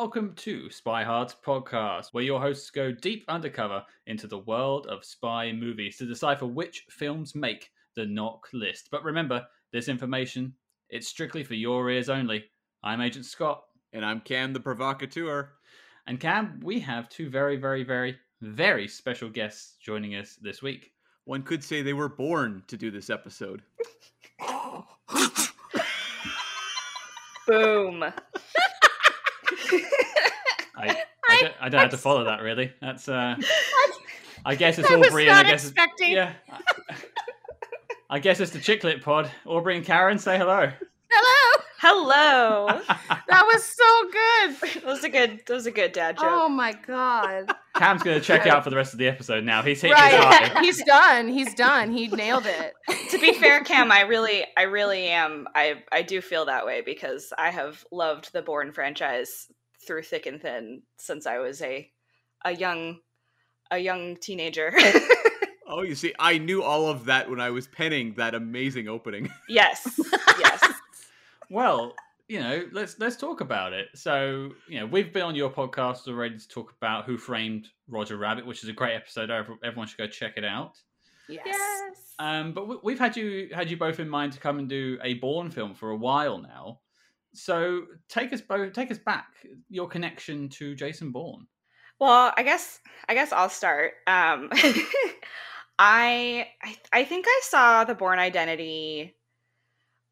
and welcome to Spy Hard's podcast, where your hosts go deep undercover into the world of spy movies to decipher which films make the knock list. But remember, this information, it's strictly for your ears only. I'm Agent Scott. And I'm Cam the Provocateur. And Cam, we have two very, very, very, very special guests joining us this week. One could say they were born to do this episode. Boom. I, I, don't, I don't have to follow that really. That's uh, I guess it's I was Aubrey and not I guess it's- expecting. yeah. I guess it's the Chicklet Pod. Aubrey and Karen, say hello. Hello. Hello. That was so good. that was a good that was a good dad joke. Oh my god. Cam's going to check out for the rest of the episode now. He's hit his Right. high. He's done. He's done. He nailed it. to be fair, Cam, I really I really am I I do feel that way because I have loved the Bourne franchise through thick and thin since I was a a young a young teenager. Oh, you see, I knew all of that when I was penning that amazing opening. yes. Yes. Well, you know, let's let's talk about it. So, you know, we've been on your podcast already to talk about Who Framed Roger Rabbit, which is a great episode. Everyone should go check it out. Yes. Yes. Um, but we, we've had you had you both in mind to come and do a Bourne film for a while now. So take us both take us back your connection to Jason Bourne. Well, I guess I guess I'll start. Um, I, I think I saw the Bourne Identity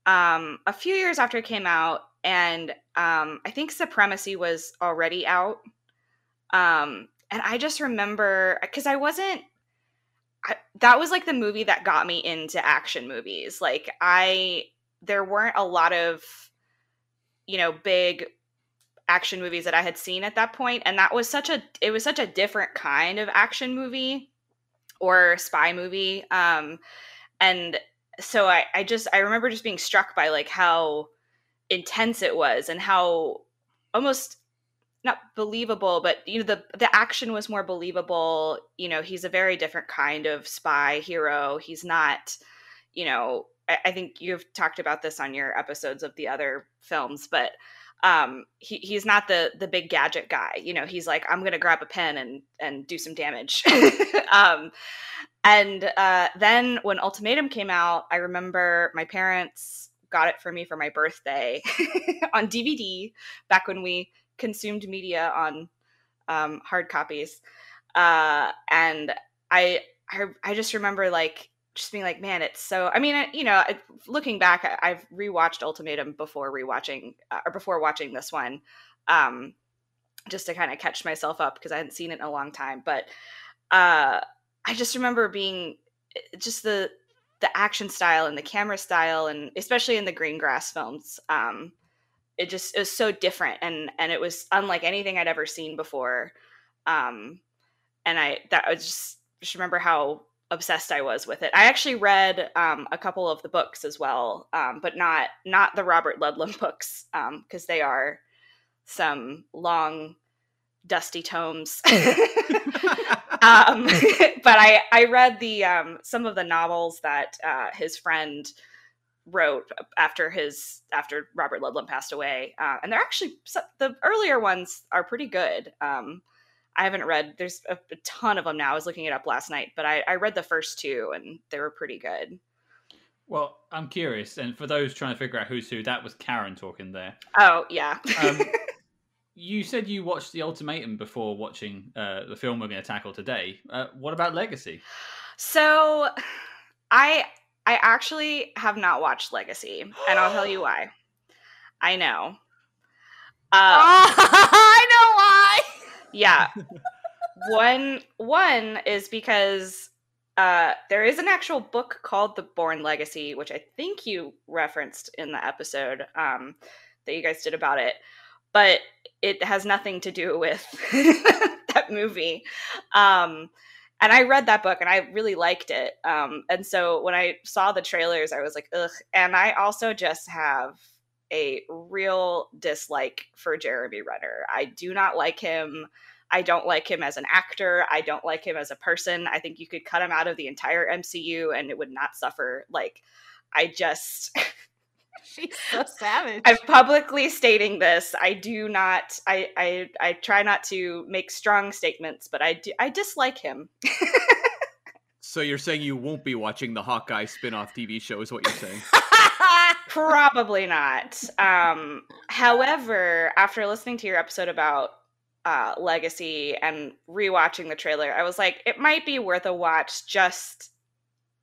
um, a few years after it came out, and um, I think Supremacy was already out. Um, and I just remember because I wasn't. I, that was like the movie that got me into action movies. Like I, there weren't a lot of, you know, big action movies that I had seen at that point, and that was such a it was such a different kind of action movie or spy movie. Um, and so I I just I remember just being struck by like how intense it was and how almost not believable, but you know the the action was more believable. You know, he's a very different kind of spy hero. He's not, you know, I, think you've talked about this on your episodes of the other films, but um he, he's not the the big gadget guy you know he's like i'm gonna grab a pen and and do some damage. Um and uh then when ultimatum came out i remember my parents got it for me for my birthday on dvd back when we consumed media on um hard copies. Uh and i i, I just remember like just being like, man, it's so. I mean, you know, looking back, I, I've rewatched Ultimatum before rewatching uh, or before watching this one, um, just to kind of catch myself up because I hadn't seen it in a long time. But uh, I just remember being eh, just the the action style and the camera style, and especially in the Greengrass films, um, it just it was so different and and it was unlike anything I'd ever seen before. Um, and I that I just just remember how obsessed I was with it. I actually read um, a couple of the books as well, um, but not not the Robert Ludlum books because they are some long, dusty tomes. um, but I I read the um, some of the novels that uh, his friend wrote after his after Robert Ludlum passed away, uh, and they're actually the earlier ones are pretty good. Um, I haven't read. There's a, a ton of them now. I was looking it up last night, but I, I read the first two, and they were pretty good. Well, I'm curious, and for those trying to figure out who's who, that was Karen talking there. Oh yeah, Um, you said you watched the Ultimatum before watching uh, the film we're going to tackle today. Uh, what about Legacy? so I I actually have not watched Legacy, and I'll tell you why. I know. Uh, I know why. Yeah. One one is because uh there is an actual book called the Bourne legacy which i think you referenced in the episode um that you guys did about it but it has nothing to do with that movie. Um and i read that book and i really liked it um and so when i saw the trailers i was like ugh and i also just have a real dislike for jeremy renner i do not like him I don't like him as an actor. I don't like him as a person. I think you could cut him out of the entire MCU and it would not suffer. Like, I just, She's so savage. I'm publicly stating this. I do not. I I I try not to make strong statements, but I do. I dislike him. So you're saying you won't be watching the Hawkeye spin-off TV show is what you're saying. Probably not. Um, however, after listening to your episode about uh, Legacy and rewatching the trailer, I was like, it might be worth a watch just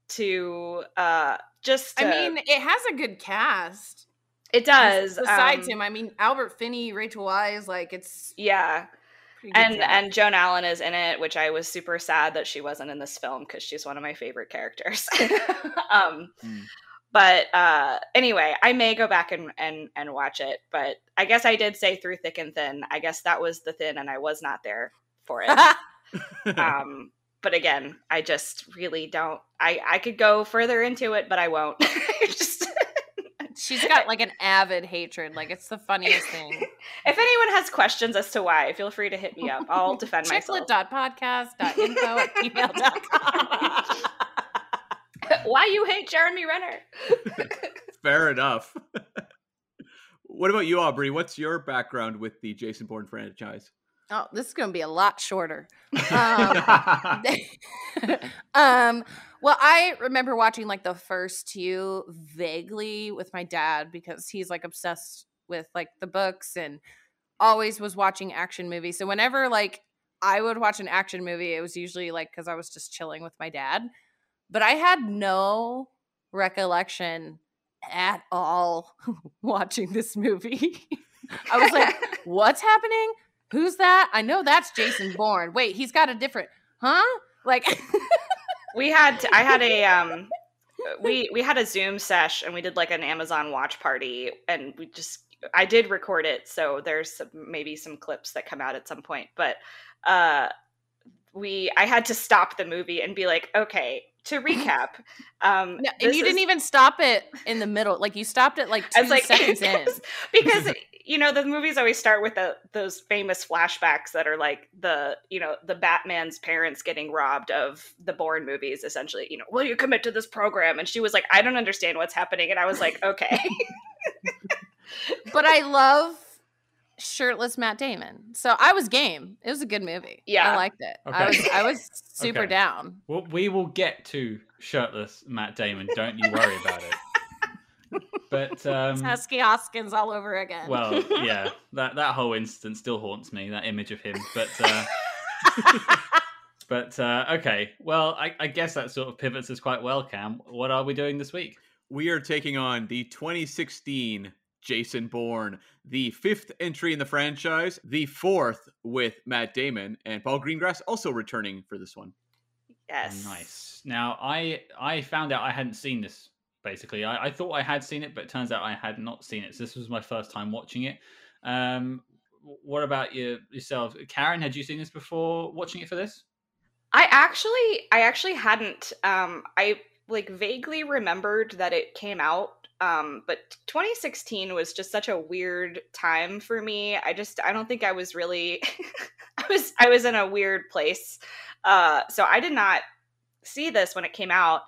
to uh, just. I mean, it has a good cast. it does. Besides um, him, I mean, Albert Finney, Rachel Weisz, like it's yeah. and cast. and Joan Allen is in it, which I was super sad that she wasn't in this film because she's one of my favorite characters. um, Hmm. But uh, anyway, I may go back and, and and watch it. But I guess I did say through thick and thin. I guess that was the thin, and I was not there for it. um, but again, I just really don't. I I could go further into it, but I won't. just she's got like an avid hatred. Like it's the funniest thing. if anyone has questions as to why, feel free to hit me up. I'll defend myself. Chiclet.podcast.info at gmail.com. why you hate Jeremy Renner? Fair enough. what about you, Aubrey? What's your background with the Jason Bourne franchise? Oh, this is going to be a lot shorter. Um, um, well, I remember watching like the first two vaguely with my dad because he's like obsessed with like the books and always was watching action movies. So whenever like I would watch an action movie, it was usually like because I was just chilling with my dad. But I had no recollection at all watching this movie. I was like, what's happening? Who's that? I know that's Jason Bourne. Wait, he's got a different, huh? Like, we had I had a um we we had a Zoom sesh and we did like an Amazon watch party and we just I did record it so there's some, maybe some clips that come out at some point but uh we I had to stop the movie and be like okay to recap um no, and you didn't even stop it in the middle. Like, you stopped it like two like seconds in. because you know the movies always start with the those famous flashbacks that are like the you know the Batman's parents getting robbed of the Bourne movies essentially you know will you commit to this program and she was like I don't understand what's happening and I was like okay But I love shirtless Matt Damon. So I was game. It was a good movie. Yeah. I liked it. I was I was super Okay. down. well, we will get to shirtless Matt Damon. Don't you worry about it. But um, It's Husky Hoskins all over again. well, yeah, that that whole instance still haunts me. That image of him. But uh, but uh, okay. Well, I, I guess that sort of pivots us quite well. Cam, what are we doing this week? We are taking on the 2016 Jason Bourne, the fifth entry in the franchise, the fourth with Matt Damon, and Paul Greengrass also returning for this one. yes Nice. Now, I I found out I hadn't seen this. Basically, I, I thought I had seen it, but it turns out I had not seen it. So this was my first time watching it. Um, what about you yourself, Karen? Had you seen this before watching it for this? I actually I actually hadn't um I like vaguely remembered that it came out um but 2016 was just such a weird time for me. I just I don't think I was really I was I was in a weird place. Uh so I did not see this when it came out.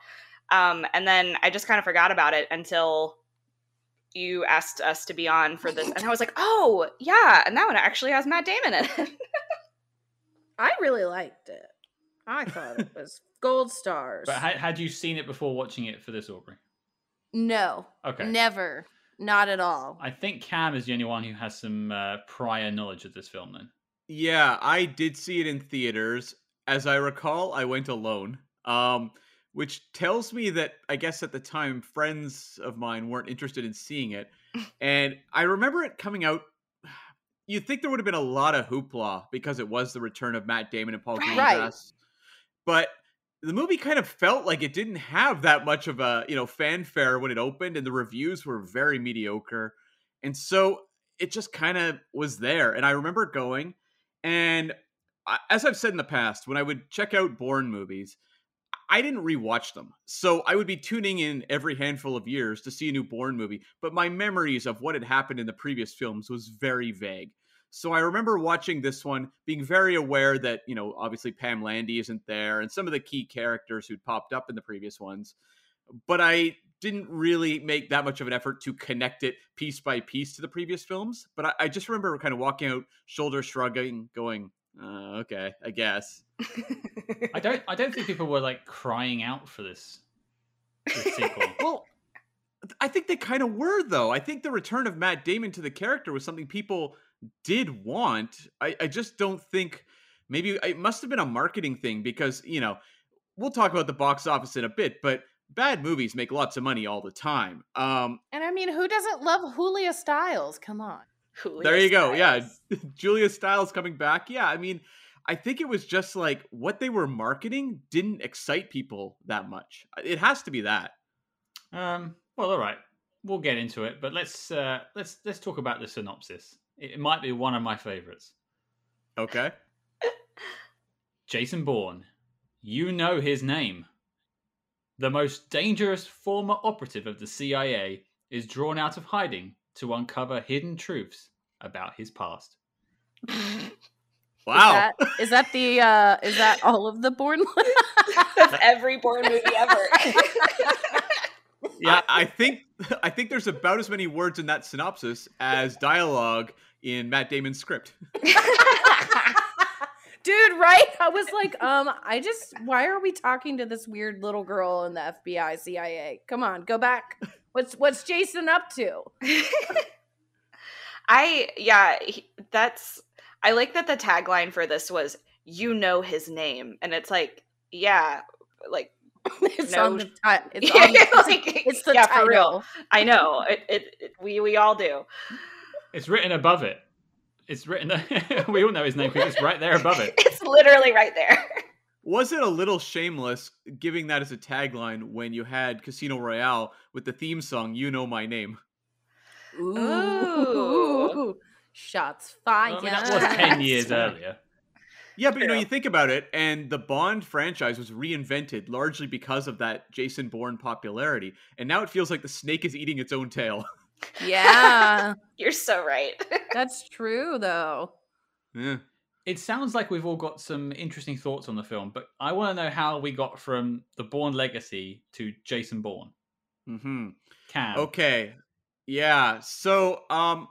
Um and then I just kind of forgot about it until you asked us to be on for this and I was like, "Oh, yeah, and that one actually has Matt Damon in it." I really liked it. I thought it was gold stars. But had, had you seen it before watching it for this, Aubrey? No, Okay. never, not at all. I think Cam is the only one who has some uh, prior knowledge of this film. Then. Yeah, I did see it in theaters. As I recall, I went alone. Um, which tells me that I guess at the time friends of mine weren't interested in seeing it. and I remember it coming out you'd think there would have been a lot of hoopla because it was the return of Matt Damon and Paul Right. Right. Greengrass. But the movie kind of felt like it didn't have that much of a, you know, fanfare when it opened and the reviews were very mediocre. And so it just kind of was there. And I remember going and I- as I've said in the past, when I would check out Bourne movies, I didn't rewatch them. So I would be tuning in every handful of years to see a new Bourne movie, but my memories of what had happened in the previous films was very vague. So I remember watching this one, being very aware that, you know, obviously Pam Landy isn't there and some of the key characters who'd popped up in the previous ones. But I didn't really make that much of an effort to connect it piece by piece to the previous films. But I, I just remember kind of walking out, shoulder shrugging, going, uh, "Okay, I guess." I don't. I don't think people were like crying out for this, this sequel. Well, I think they kind of were, though. I think the return of Matt Damon to the character was something people did want. I, I just don't think maybe it must have been a marketing thing because, you know, we'll talk about the box office in a bit, but bad movies make lots of money all the time. Um, And I mean, who doesn't love Julia Stiles? Come on. Julia there you go. Yeah. Julia Stiles coming back. Yeah. I mean, I think it was just like what they were marketing didn't excite people that much. It has to be that. Um, well, all right, we'll get into it, but let's uh, let's let's talk about the synopsis. It, it might be one of my favorites. Okay. Jason Bourne, you know his name. The most dangerous former operative of the CIA is drawn out of hiding to uncover hidden truths about his past. Wow. Is that, is that the uh is that all of the Bourne? That's every Bourne movie ever. Yeah, I, I think I think there's about as many words in that synopsis as dialogue in Matt Damon's script. Dude, right? I was like, um, I just why are we talking to this weird little girl in the FBI, CIA? Come on, go back. What's what's Jason up to? I yeah, he- that's I like that the tagline for this was "You know his name," and it's like, yeah, like It's No. on the ti- it's Yeah, on the, like, it's the yeah, title. for real. I know it, it, it. We we all do. It's written above it. It's written. we all know his name because it's right there above it. It's literally right there. Was it a little shameless giving that as a tagline when you had Casino Royale with the theme song "You Know My Name"? Ooh. Ooh. Shots I fired. mean, that was ten years earlier. Yeah, but you know, you think about it, and the Bond franchise was reinvented largely because of that Jason Bourne popularity, and now it feels like the snake is eating its own tail. Yeah, You're so right. that's true though. yeah. It sounds like we've all got some interesting thoughts on the film, but I want to know how we got from the Bourne legacy to Jason Bourne. Mm-hmm. Cam. Okay. Yeah. So, um,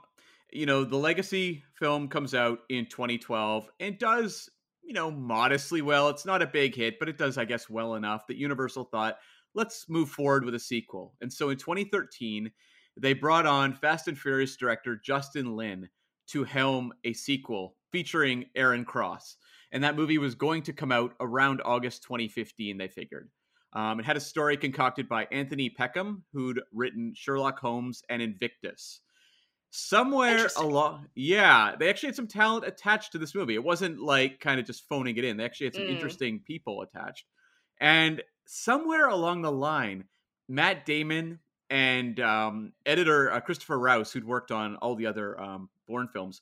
you know, the Legacy film comes out in 2012 and does, you know, modestly well. It's not a big hit, but it does, I guess, well enough that Universal thought, let's move forward with a sequel. And so in 2013, they brought on Fast and Furious director Justin Lin to helm a sequel featuring Aaron Cross. And that movie was going to come out around August 2015, they figured. Um, it had a story concocted by Anthony Peckham, who'd written Sherlock Holmes and Invictus. Somewhere along, yeah, they actually had some talent attached to this movie. It wasn't like kind of just phoning it in. They actually had some Mm. interesting people attached. And somewhere along the line, Matt Damon and um, editor uh, Christopher Rouse, who'd worked on all the other um, Bourne films,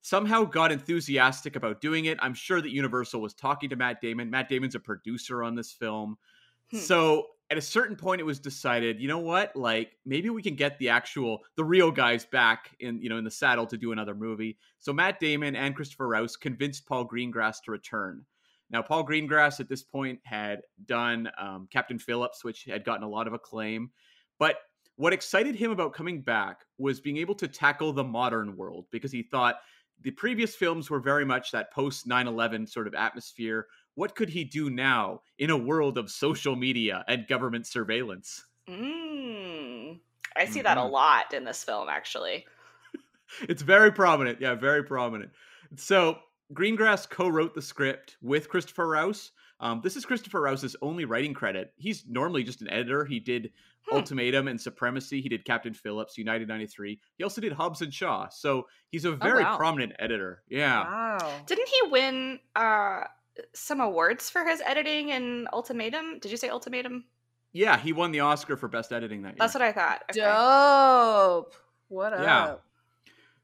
somehow got enthusiastic about doing it. I'm sure that Universal was talking to Matt Damon. Matt Damon's a producer on this film. Hmm. So at a certain point it was decided, you know what? Like maybe we can get the actual the real guys back in, you know, in the saddle to do another movie. So Matt Damon and Christopher Rouse convinced Paul Greengrass to return. Now, Paul Greengrass at this point had done um, Captain Phillips, which had gotten a lot of acclaim. But what excited him about coming back was being able to tackle the modern world because he thought the previous films were very much that post 9 11 sort of atmosphere. What could he do now in a world of social media and government surveillance? Mm. I see that a Mhm. lot in this film, actually. It's very prominent. Yeah, very prominent. So Greengrass co-wrote the script with Christopher Rouse. Um, this is Christopher Rouse's only writing credit. He's normally just an editor. He did Hmm. Ultimatum and Supremacy. He did Captain Phillips, United 93. He also did Hobbs and Shaw. So he's a very wow. prominent editor. Yeah. Wow. Didn't he win uh, some awards for his editing in Ultimatum? Did you say Ultimatum? Yeah, he won the Oscar for best editing that year. That's what I thought. Okay. Dope. What up? Yeah.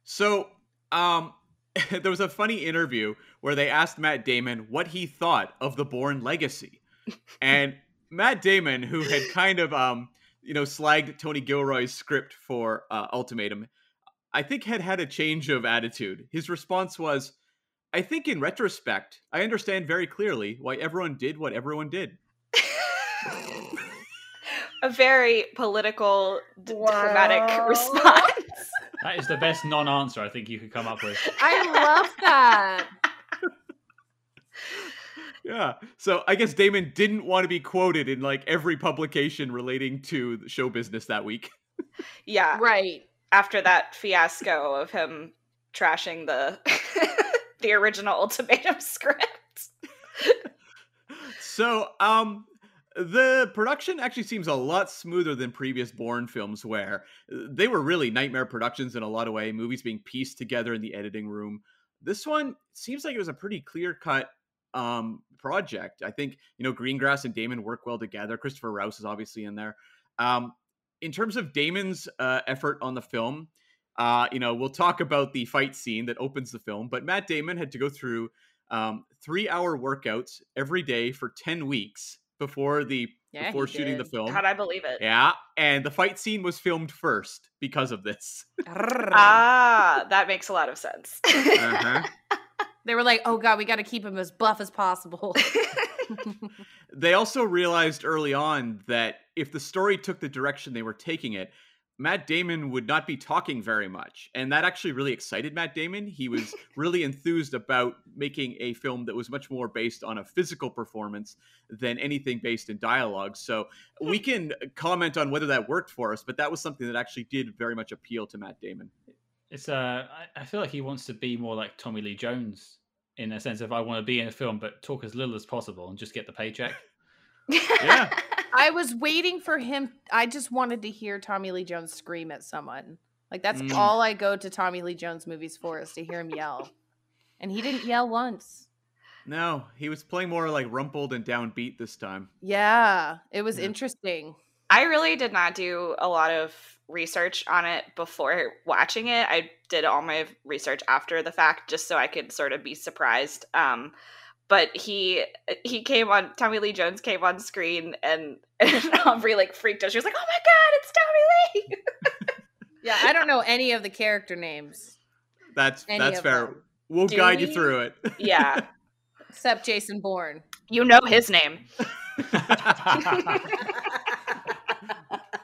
So, um, there was a funny interview where they asked Matt Damon what he thought of the Bourne legacy, and Matt Damon, who had kind of, um, you know, slagged Tony Gilroy's script for uh, Ultimatum, I think had had a change of attitude. His response was, "I think in retrospect, I understand very clearly why everyone did what everyone did." a very political, d- diplomatic response. That is the best non-answer I think you could come up with. I love that. Yeah. So I guess Damon didn't want to be quoted in like every publication relating to the show business that week. Yeah, Right. after that fiasco of him trashing the the original ultimatum script. So, um the production actually seems a lot smoother than previous Bourne films where uh, they were really nightmare productions in a lot of way, movies being pieced together in the editing room. This one seems like it was a pretty clear-cut um project. I think, you know, Greengrass and Damon work well together. Christopher Rouse is obviously in there. Um in terms of Damon's uh, effort on the film, uh, you know, we'll talk about the fight scene that opens the film, but Matt Damon had to go through um, three hour workouts every day for 10 weeks before the Yeah, before shooting the film. How'd I believe it? Yeah, and the fight scene was filmed first because of this. Ah, that makes a lot of sense. Uh-huh. They were like, "Oh God, we got to keep him as buff as possible." they also realized early on that if the story took the direction they were taking it, Matt Damon would not be talking very much. And that actually really excited Matt Damon. He was really enthused about making a film that was much more based on a physical performance than anything based in dialogue. So we can comment on whether that worked for us, but that was something that actually did very much appeal to Matt Damon. It's uh, I, I feel like he wants to be more like Tommy Lee Jones in a sense of I want to be in a film but talk as little as possible and just get the paycheck. Yeah. I was waiting for him. I just wanted to hear Tommy Lee Jones scream at someone. Like that's Mm. all I go to Tommy Lee Jones movies for is to hear him yell. And he didn't yell once. No, he was playing more like rumpled and downbeat this time. Yeah, it was Yeah. interesting. I really did not do a lot of research on it before watching it. I did all my research after the fact just so I could sort of be surprised. Um, but he he came on Tommy Lee Jones came on screen and, and Aubrey like freaked out. She was like, "Oh my god, it's Tommy Lee!" Yeah, I don't know any of the character names That's Any that's fair. them. We'll Do guide you through it. yeah, except Jason Bourne. you know his name.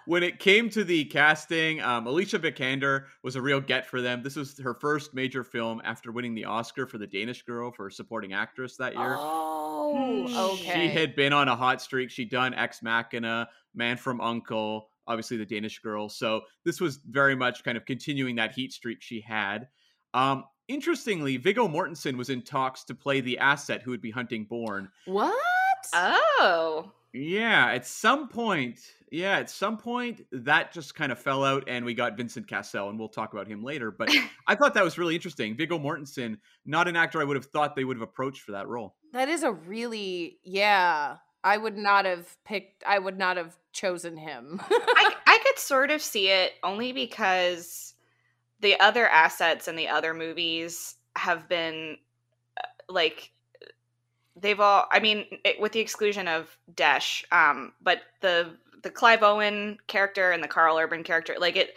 when it came to the casting, um, Alicia Vikander was a real get for them. This was her first major film after winning the Oscar for The Danish Girl for supporting actress that year. Oh, She okay. She had been on a hot streak. She'd done Ex Machina, Man from Uncle, obviously The Danish Girl. So this was very much kind of continuing that heat streak she had. Um, interestingly, Viggo Mortensen was in talks to play the asset who would be hunting Bourne. what? Oh, Yeah, at some point, yeah, at some point that just kind of fell out and we got Vincent Cassel and we'll talk about him later, but I thought that was really interesting. Viggo Mortensen, not an actor I would have thought they would have approached for that role. That is a really yeah. I would not have picked. I would not have chosen him. I I could sort of see it only because the other assets in the other movies have been uh, like they've all I mean it, with the exclusion of Desh um but the the Clive Owen character and the Karl Urban character like it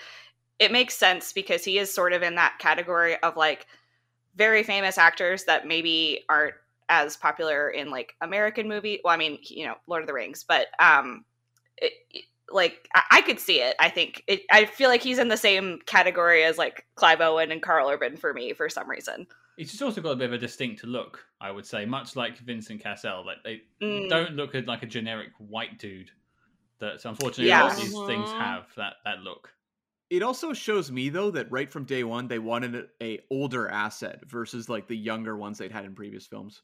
it makes sense because he is sort of in that category of like very famous actors that maybe aren't as popular in like American movie well I mean you know Lord of the Rings but um it, it- like I, I could see it. I think I feel like he's in the same category as like Clive Owen and Karl Urban for me for some reason. He's just also got a bit of a distinct look, I would say, much like Vincent Cassel. Like they Mm. don't look like a generic white dude. That unfortunately Yeah. a lot of these things Mhm. have that that look. It also shows me though that right from day one they wanted a, a older asset versus like the younger ones they'd had in previous films.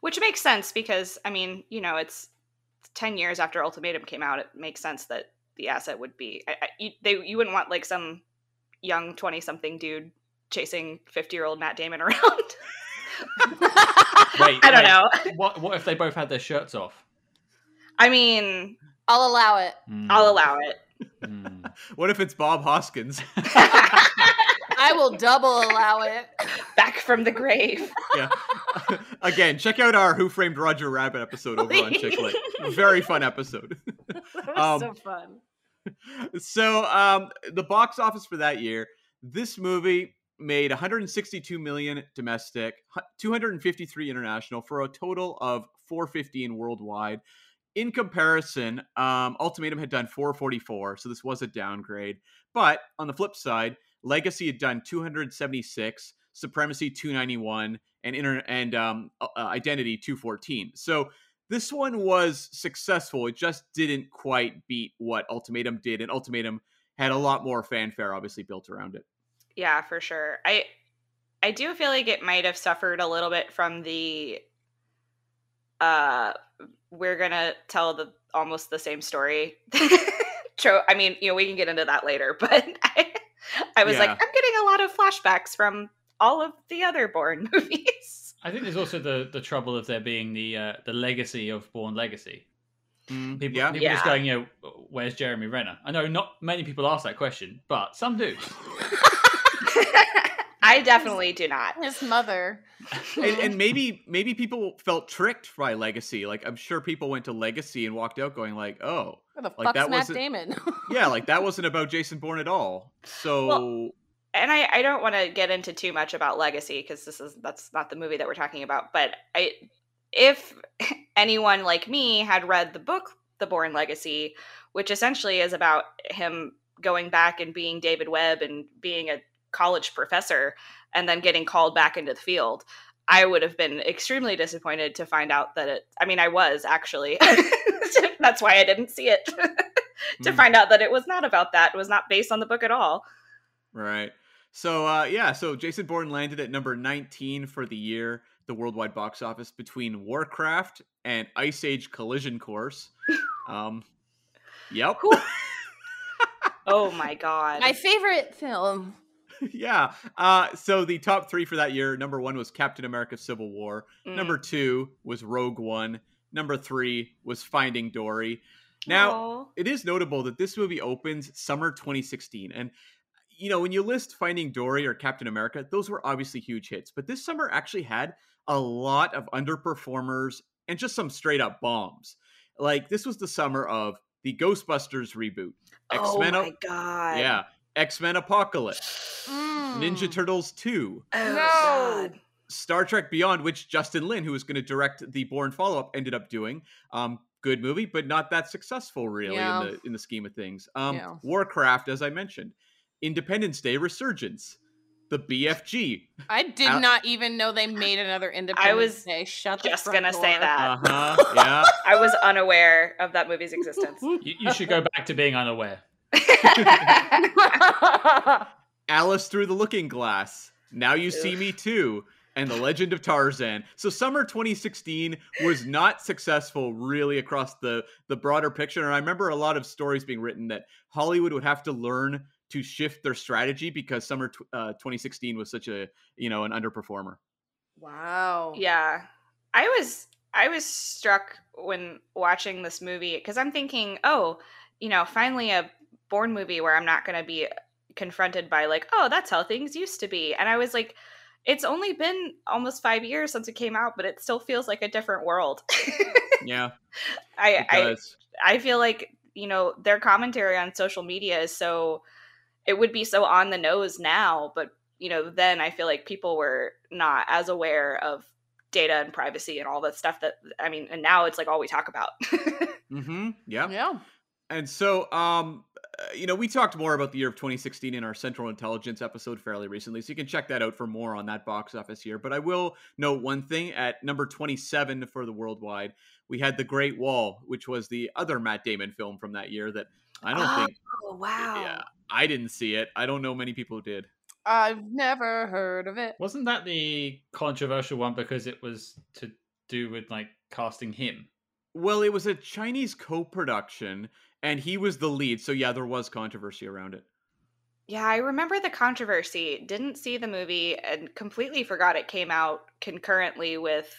Which makes sense because I mean, you know, it's ten years after Ultimatum came out. It makes sense that the asset would be. I, I, you, they you wouldn't want like some young twenty something dude chasing fifty year old Matt Damon around. Wait, I don't wait, know. What what if they both had their shirts off? I mean, I'll allow it. Hmm, I'll allow it. hmm. What if it's Bob Hoskins? I will double allow it. Back from the grave. yeah. Again, check out our Who Framed Roger Rabbit episode over on Chicklet. Very fun episode. That Um, so fun. so um the box office for that year this movie made 162 million domestic 253 international for a total of 415 worldwide in comparison, um, Ultimatum had done 444, so this was a downgrade. But on the flip side, Legacy had done 276, Supremacy 291, and Inter- and um, uh, Identity 214. So this one was successful. It just didn't quite beat what Ultimatum did, and Ultimatum had a lot more fanfare, obviously built around it. Yeah, for sure. I I do feel like it might have suffered a little bit from the uh we're gonna tell the almost the same story. I mean, you know, we can get into that later, but I, I was yeah. like, I'm getting a lot of flashbacks from all of the other Bourne movies. I think there's also the the trouble of there being the uh, the legacy of Bourne Legacy. Mm, people, yeah. people yeah. just going, you know, where's Jeremy Renner? I know not many people ask that question, but some do. I definitely do not. His mother. and, and, maybe maybe people felt tricked by Legacy. Like I'm sure people went to Legacy and walked out going like, "Oh, the like that Matt Damon." yeah, like that wasn't about Jason Bourne at all. So. Well, and I, I don't want to get into too much about Legacy because this is that's not the movie that we're talking about. But I, if anyone like me had read the book The Bourne Legacy, which essentially is about him going back and being David Webb and being a college professor and then getting called back into the field, I would have been extremely disappointed to find out that it, I mean, I was actually. That's why I didn't see it. to mm. find out that it was not about that. It was not based on the book at all. Right. So, uh, yeah, so Jason Bourne landed at number 19 for the year, the worldwide box office, between Warcraft and Ice Age Collision Course. Um, yep. oh my God. My favorite film. yeah. Uh, so the top three for that year number one was Captain America Civil War. Mm. Number two was Rogue One. Number three was Finding Dory. Now, Aww. it is notable that this movie opens summer 2016. And, you know, when you list Finding Dory or Captain America, those were obviously huge hits. But this summer actually had a lot of underperformers and just some straight up bombs. Like, this was the summer of the Ghostbusters reboot. X-Men oh my god! Yeah, X Men Apocalypse, mm. Ninja Turtles 2. Oh, no. God. Star Trek Beyond, which Justin Lin, who was going to direct the Bourne follow up, ended up doing. Um, good movie, but not that successful, really, yeah. in the in the scheme of things. Um, yeah. Warcraft, as I mentioned, Independence Day Resurgence, the BFG. I did uh, not even know they made another Independence Day. I was Day. Shut just gonna door. say that. Uh-huh, yeah, I was unaware of that movie's existence. you, you should go back to being unaware. Alice through the looking glass. Now you see me too. And the Legend of Tarzan. So summer 2016 was not successful really across the the broader picture. And I remember a lot of stories being written that Hollywood would have to learn to shift their strategy because summer uh, 2016 was such a you know an underperformer. Wow. Yeah, I was I was struck when watching this movie because I'm thinking, oh, you know, finally a Bourne movie where I'm not going to be confronted by like, oh, that's how things used to be. And I was like, it's only been almost five years since it came out, but it still feels like a different world. yeah, I, I I feel like you know their commentary on social media is so it would be so on the nose now, but you know then I feel like people were not as aware of data and privacy and all that stuff that I mean, and now it's like all we talk about. mm-hmm. Yeah. Yeah. And so, um, Uh, you know, we talked more about the year of 2016 in our Central Intelligence episode fairly recently, so you can check that out for more on that box office here. But I will note one thing at number 27 for the worldwide, we had The Great Wall, which was the other Matt Damon film from that year that I don't oh, think. Oh, wow. Yeah, I didn't see it. I don't know many people did. I've never heard of it. Wasn't that the controversial one because it was to do with like casting him? Well, it was a Chinese co production and he was the lead. So yeah, there was controversy around it. Yeah, I remember the controversy. Didn't see the movie and completely forgot it came out concurrently with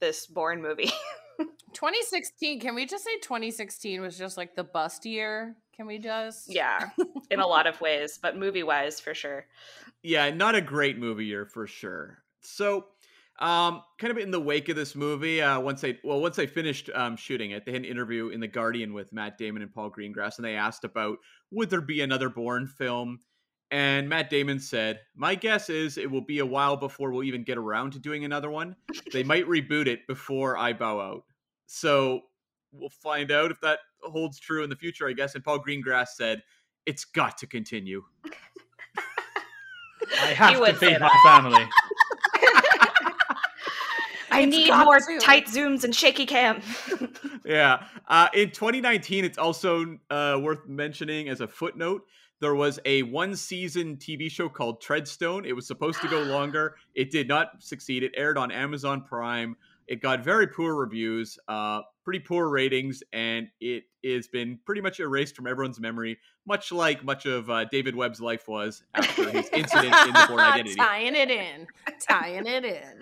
this Bourne movie. 2016. Can we just say 2016 was just like the bust year? Can we just? Yeah, in a lot of ways, but movie wise, for sure. Yeah, not a great movie year for sure. So um, kind of in the wake of this movie, uh, once they well, once they finished um, shooting it, they had an interview in the Guardian with Matt Damon and Paul Greengrass, and they asked about would there be another Bourne film, and Matt Damon said, "My guess is it will be a while before we'll even get around to doing another one. They might reboot it before I bow out." So we'll find out if that holds true in the future, I guess. And Paul Greengrass said, "It's got to continue." I have to feed my family. I It's need more to. tight zooms and shaky cam. yeah. Uh, in 2019, it's also uh, worth mentioning as a footnote. There was a one season TV show called Treadstone. It was supposed to go longer. It did not succeed. It aired on Amazon Prime. It got very poor reviews, uh, pretty poor ratings, and it has been pretty much erased from everyone's memory, much like much of uh, David Webb's life was after his incident in the Bourne Identity. Tying it in. Tying it in.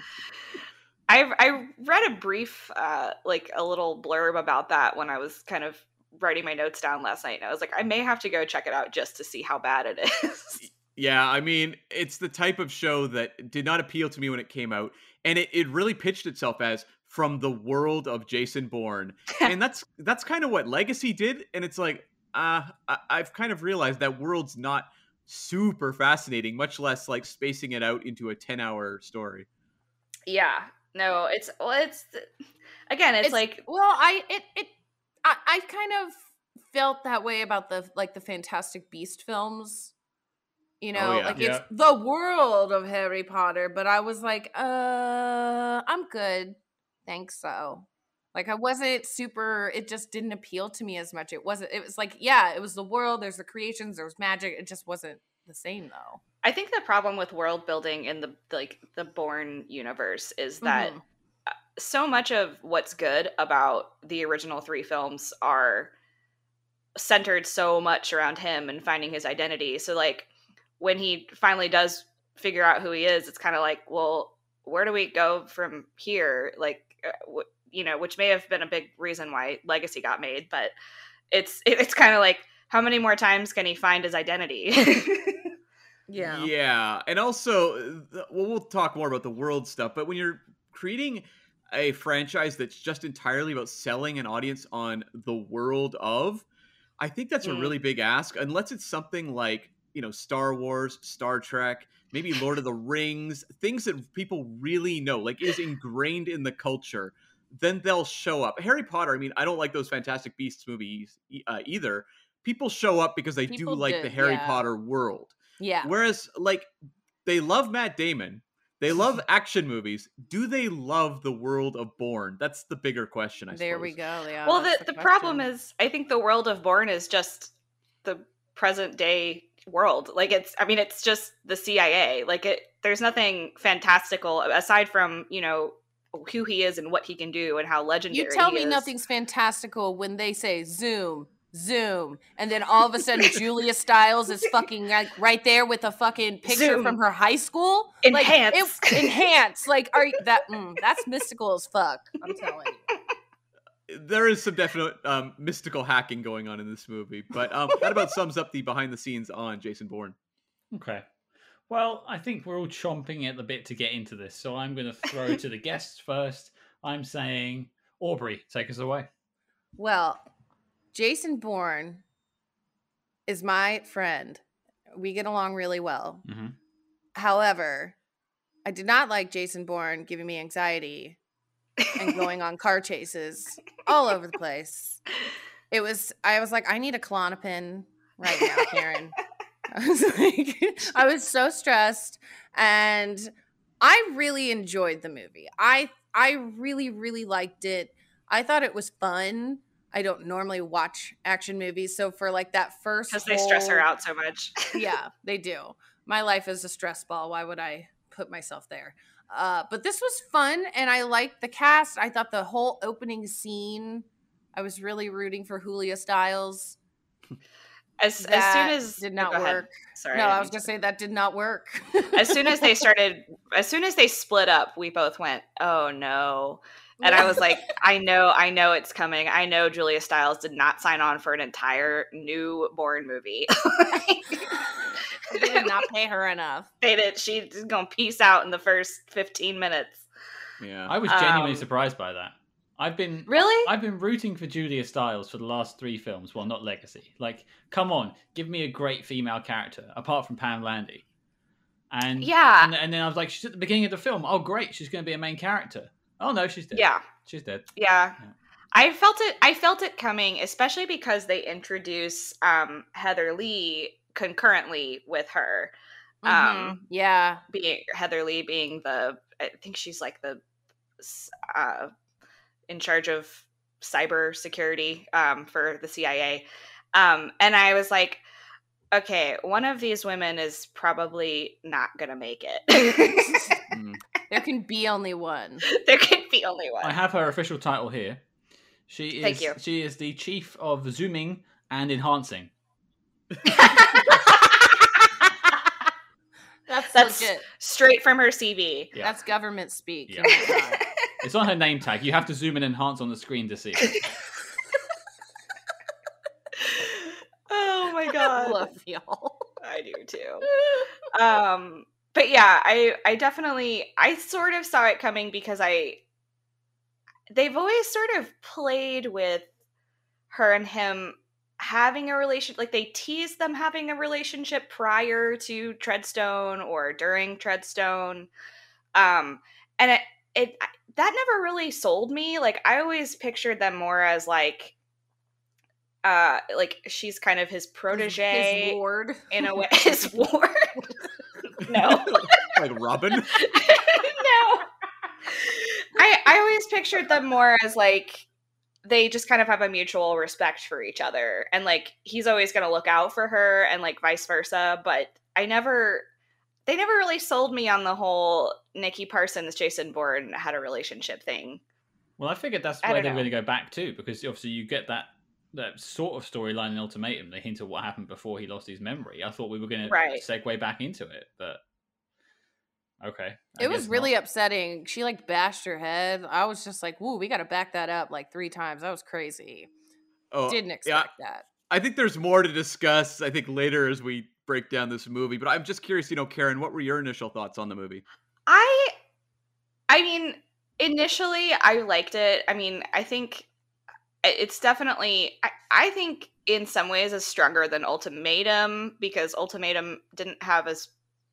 I I read a brief, uh, like a little blurb about that when I was kind of writing my notes down last night, and I was like, I may have to go check it out just to see how bad it is. Yeah, I mean, it's the type of show that did not appeal to me when it came out, and it, it really pitched itself as from the world of Jason Bourne, and that's that's kind of what Legacy did, and it's like, uh, I, I've kind of realized that world's not super fascinating, much less like spacing it out into a ten-hour story. yeah, no, it's well, it's again, it's, It's- like Well, I it it I, I kind of felt that way about the like the Fantastic Beast films. You know, yeah. like Yeah. it's the world of Harry Potter, but I was like, uh, I'm good. Thanks so. Like I wasn't super it just didn't appeal to me as much. It wasn't it was like, yeah, it was the world, there's the creations, there was magic. It just wasn't the same though. I think the problem with world building in the like the Bourne universe is that Mhm. so much of what's good about the original three films are centered so much around him and finding his identity. So like when he finally does figure out who he is, it's kind of like, well, where do we go from here? Like, uh, you know, which may have been a big reason why Legacy got made, but it's it's kind of like how many more times can he find his identity? Yeah. Yeah, and also, well, we'll talk more about the world stuff. But when you're creating a franchise that's just entirely about selling an audience on the world of, I think that's a Mm. really big ask. Unless it's something like you know Star Wars, Star Trek, maybe Lord of the Rings, things that people really know, like is ingrained in the culture. Then they'll show up. Harry Potter. I mean, I don't like those Fantastic Beasts movies uh, either. People show up because they People do like do, the Harry yeah. Potter world. Yeah. Whereas, like, they love Matt Damon, they love action movies. Do they love the world of Bourne? That's the bigger question. I There we go. Yeah. well, that's the, the problem is, I think the world of Bourne is just the present day world. Like it's, I mean, it's just the CIA. Like it, there's nothing fantastical aside from you know who he is and what he can do and how legendary. You tell me is. nothing's fantastical when they say zoom, zoom, and then all of a sudden Julia Stiles is fucking like right there with a fucking picture Zoom. from her high school. Enhance. Like, it, enhance. Like, are you that? Mm, that's mystical as fuck. I'm telling you. There is some definite um, mystical hacking going on in this movie, but um, that about sums up the behind the scenes on Jason Bourne. Okay. Well, I think we're all chomping at the bit to get into this, so I'm going to throw to the guests first. I'm saying, Aubrey, take us away. Well, Jason Bourne is my friend. We get along really well. Mm-hmm. However, I did not like Jason Bourne giving me anxiety and going on car chases all over the place. It was I was like, I need a Klonopin right now, Karen. I was like, I was so stressed, and I really enjoyed the movie. I I really really liked it. I thought it was fun. I don't normally watch action movies, so for like that first, because they stress her out so much. yeah, they do. My life is a stress ball. Why would I put myself there? Uh, but this was fun, and I liked the cast. I thought the whole opening scene, I was really rooting for Julia Stiles. As as soon as did oh, not go ahead. work. Sorry, no, I was gonna to- say that did not work. as soon as they started, as soon as they split up, we both went, "Oh no." And I was like, I know, I know it's coming. I know Julia Stiles did not sign on for an entire new Bourne movie. they did not pay her enough. they did. She's gonna peace out in the first fifteen minutes. Yeah, I was genuinely Um, surprised by that. I've been Really? I've been rooting for Julia Stiles for the last three films. Well, not Legacy. Like, come on, give me a great female character apart from Pam Landy. And yeah, and, and then I was like, she's at the beginning of the film. Oh, great, she's going to be a main character. Oh no, she's dead. yeah, she's dead. yeah. Yeah. I felt it. I felt it coming, especially because they introduce um, Heather Lee concurrently with her. Um, Mhm. yeah. being Heather Lee being the I think she's like the uh in charge of cyber security um for the CIA. Um and I was like okay, one of these women is probably not going to make it. Mm. There can be only one. there can be only one. I have her official title here. She is Thank you. she is the chief of zooming and enhancing. That's, That's- legit. Straight from her CV. Yeah. That's government speak. Yeah. Oh. It's on her name tag. You have to zoom and enhance on the screen to see. it. oh my god. I god. love y'all. I do too. um but yeah i i definitely i sort of saw it coming because i they've always sort of played with her and him having a relationship like they teased them having a relationship prior to treadstone or during treadstone um and it it that never really sold me like i always pictured them more as like uh like she's kind of his His- protege His ward. in a way his ward no like Robin. no i i always pictured them more as like they just kind of have a mutual respect for each other and like he's always going to look out for her and like vice versa but i never they never really sold me on the whole nikki parsons jason bourne had a relationship thing Well, I figured that's I where they were know. going to go back to because obviously you get that that sort of storyline in Ultimatum. They hint at what happened before he lost his memory. I thought we were going to segue back into it, but okay. I It was really not. upsetting. She like bashed her head. I was just like, "Woo, we got to back that up like three times." That was crazy. Oh, Didn't yeah, expect that. I think there's more to discuss. I think later as we break down this movie. But I'm just curious, you know, Karen, what were your initial thoughts on the movie? I I mean, initially I liked it. I mean, I think i- it's definitely I, I think in some ways is stronger than Ultimatum because Ultimatum didn't have as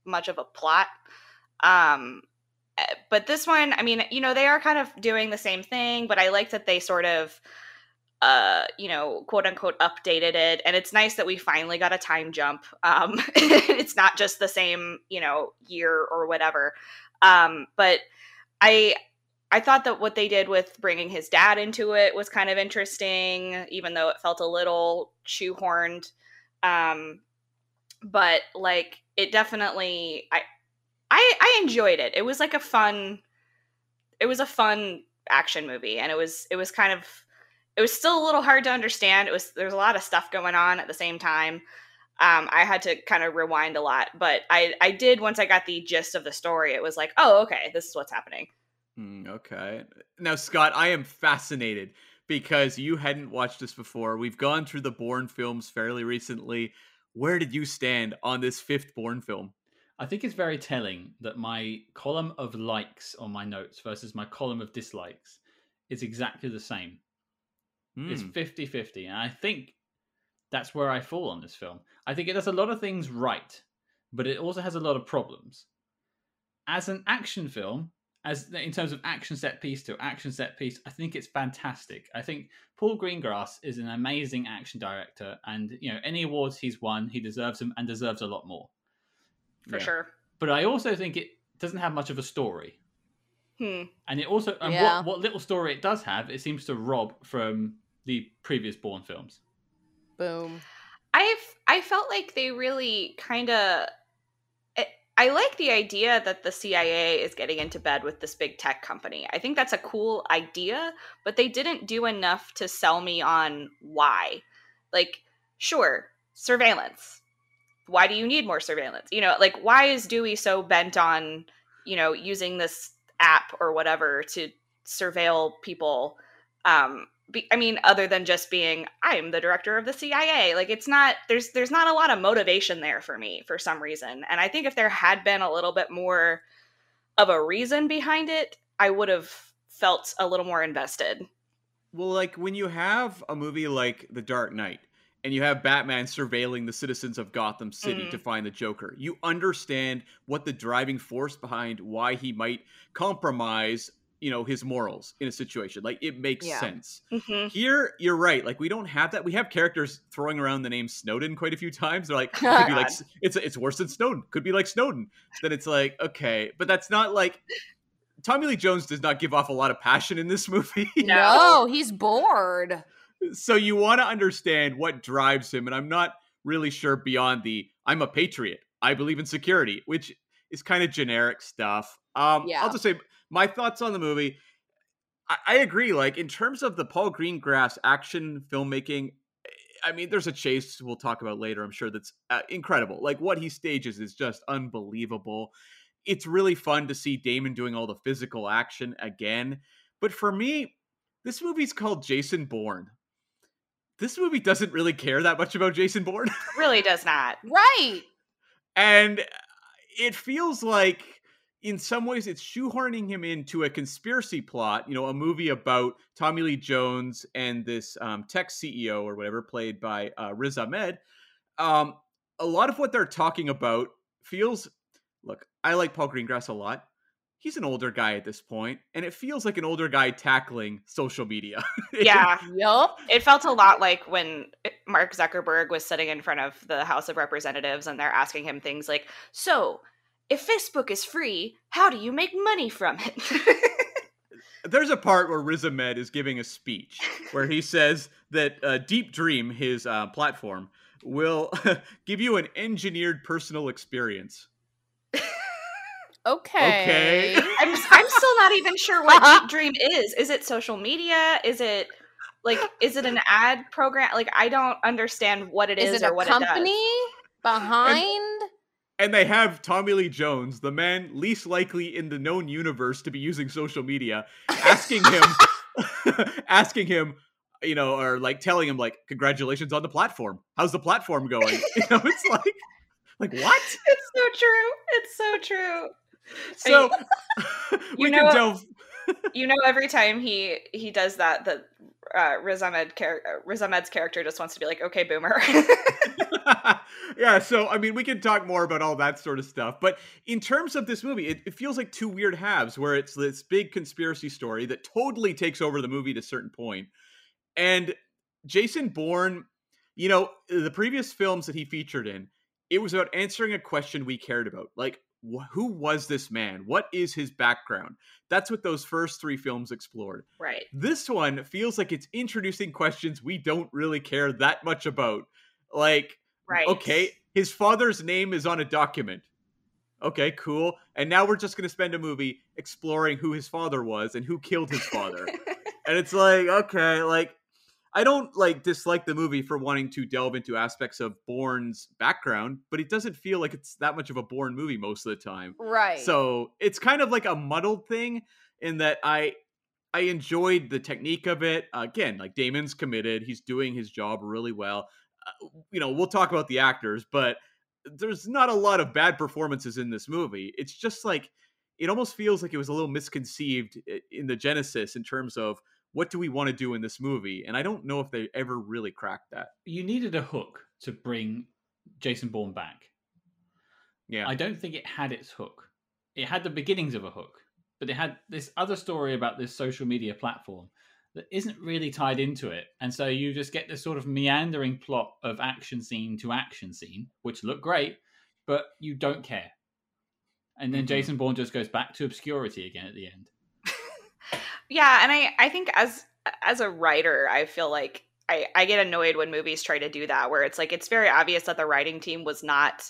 much of a plot. Um eh, but this one, I mean, you know, they are kind of doing the same thing, but I like that they sort of uh you know quote unquote updated it. And it's nice that we finally got a time jump. Um it's not just the same you know year or whatever. Um but i i thought that what they did with bringing his dad into it was kind of interesting even though it felt a little shoehorned um but like it definitely i i i enjoyed it it was like a fun it was a fun action movie and it was it was kind of it was still a little hard to understand it was there's a lot of stuff going on at the same time um, I had to kind of rewind a lot, but I I did once I got the gist of the story. It was like, oh, okay, this is what's happening. Hmm, okay. Now, Scott, I am fascinated because you hadn't watched this before. We've gone through the Bourne films fairly recently. Where did you stand on this fifth Bourne film? I think it's very telling that my column of likes on my notes versus my column of dislikes is exactly the same. It's Hmm, 50 50. And I think that's where I fall on this film. I think it does a lot of things right, but it also has a lot of problems. As an action film, as in terms of action set piece to action set piece, I think it's fantastic. I think Paul Greengrass is an amazing action director, and you know any awards he's won, he deserves them and deserves a lot more. For Yeah. sure. But I also think it doesn't have much of a story. Hmm. And it also, and Yeah. what, what little story it does have, it seems to rob from the previous Bourne films. Boom. I've I felt like they really kind of. I like the idea that the CIA is getting into bed with this big tech company. I think that's a cool idea, but they didn't do enough to sell me on why. Like, sure, surveillance. Why do you need more surveillance? You know, like why is Dewey so bent on, you know, using this app or whatever to surveil people? Um, be, I mean, other than just being, I'm the director of the CIA. Like, it's not. There's there's not a lot of motivation there for me for some reason. And I think if there had been a little bit more of a reason behind it, I would have felt a little more invested. Well, like when you have a movie like The Dark Knight and you have Batman surveilling the citizens of Gotham City Mhm. to find the Joker, you understand what the driving force behind why he might compromise, you you know his morals in a situation. Like it makes Yeah. sense. Mhm. Here, you're right. Like we don't have that. We have characters throwing around the name Snowden quite a few times. They're like, it could be like it's it's worse than Snowden. Could be like Snowden. Then it's like okay, but that's not like Tommy Lee Jones does not give off a lot of passion in this movie. No. No, he's bored. so you want to understand what drives him, and I'm not really sure beyond the I'm a patriot. I believe in security, which is kind of generic stuff. Um, Yeah. I'll just say my thoughts on the movie. I, I agree. Like in terms of the Paul Greengrass action filmmaking, I mean, there's a chase we'll talk about later. I'm sure that's uh, incredible. Like what he stages is just unbelievable. It's really fun to see Damon doing all the physical action again. But for me, this movie's called Jason Bourne. This movie doesn't really care that much about Jason Bourne. Really does not. Right. and it feels like in some ways it's shoehorning him into a conspiracy plot you know a movie about tommy lee jones and this um, tech ceo or whatever played by uh, riz ahmed um, a lot of what they're talking about feels look i like paul greengrass a lot he's an older guy at this point and it feels like an older guy tackling social media Yeah. Yup. It felt a lot like when eh, Mark Zuckerberg was sitting in front of the House of Representatives and they're asking him things like, So, if Facebook is free, how do you make money from it? there's a part where Riz Ahmed is giving a speech where he says that uh, Deep Dream, his uh, platform, will give you an engineered personal experience. Okay. I'm, I'm still not even sure what Deep Dream is. Is it social media? Is it like is it an ad program? Like I don't understand what it is, Is it or a what company it behind? And they have Tommy Lee Jones, the man least likely in the known universe to be using social media, asking him, asking him, you know, or like telling him, like, "Congratulations on the platform. How's the platform going?" You know, it's like, like what? It's so true. It's so true. So we You can know- delve. You know, every time he he does that, the uh, Riz Ahmed char- uh, Riz Ahmed's character just wants to be like, "Okay, boomer." yeah, so I mean, we can talk more about all that sort of stuff. But in terms of this movie, it, it feels like two weird halves where it's this big conspiracy story that totally takes over the movie to a certain point. And Jason Bourne, you know, the previous films that he featured in, it was about answering a question we cared about. Like, wh- who was this man? What is his background? That's what those first three films explored. right. This one feels like it's introducing questions we don't really care that much about. Like, Right. okay, his father's name is on a document. Okay, cool. And now we're just going to spend a movie exploring who his father was and who killed his father. and it's like, okay, like I don't like dislike the movie for wanting to delve into aspects of Bourne's background, but it doesn't feel like it's that much of a Bourne movie most of the time. Right. So it's kind of like a muddled thing in that I I enjoyed the technique of it. again, like Damon's committed; he's doing his job really well. Uh, you know, we'll talk about the actors, but there's not a lot of bad performances in this movie. It's just like it almost feels like it was a little misconceived in the genesis in terms of what do we want to do in this movie, and I don't know if they ever really cracked that. You needed a hook to bring Jason Bourne back. Yeah, I don't think it had its hook. It had the beginnings of a hook, but it had this other story about this social media platform that isn't really tied into it. And so you just get this sort of meandering plot of action scene to action scene, which look great, but you don't care. And then Mhm. Jason Bourne just goes back to obscurity again at the end. Yeah, and I I think as as a writer, I feel like I I get annoyed when movies try to do that where it's like it's very obvious that the writing team was not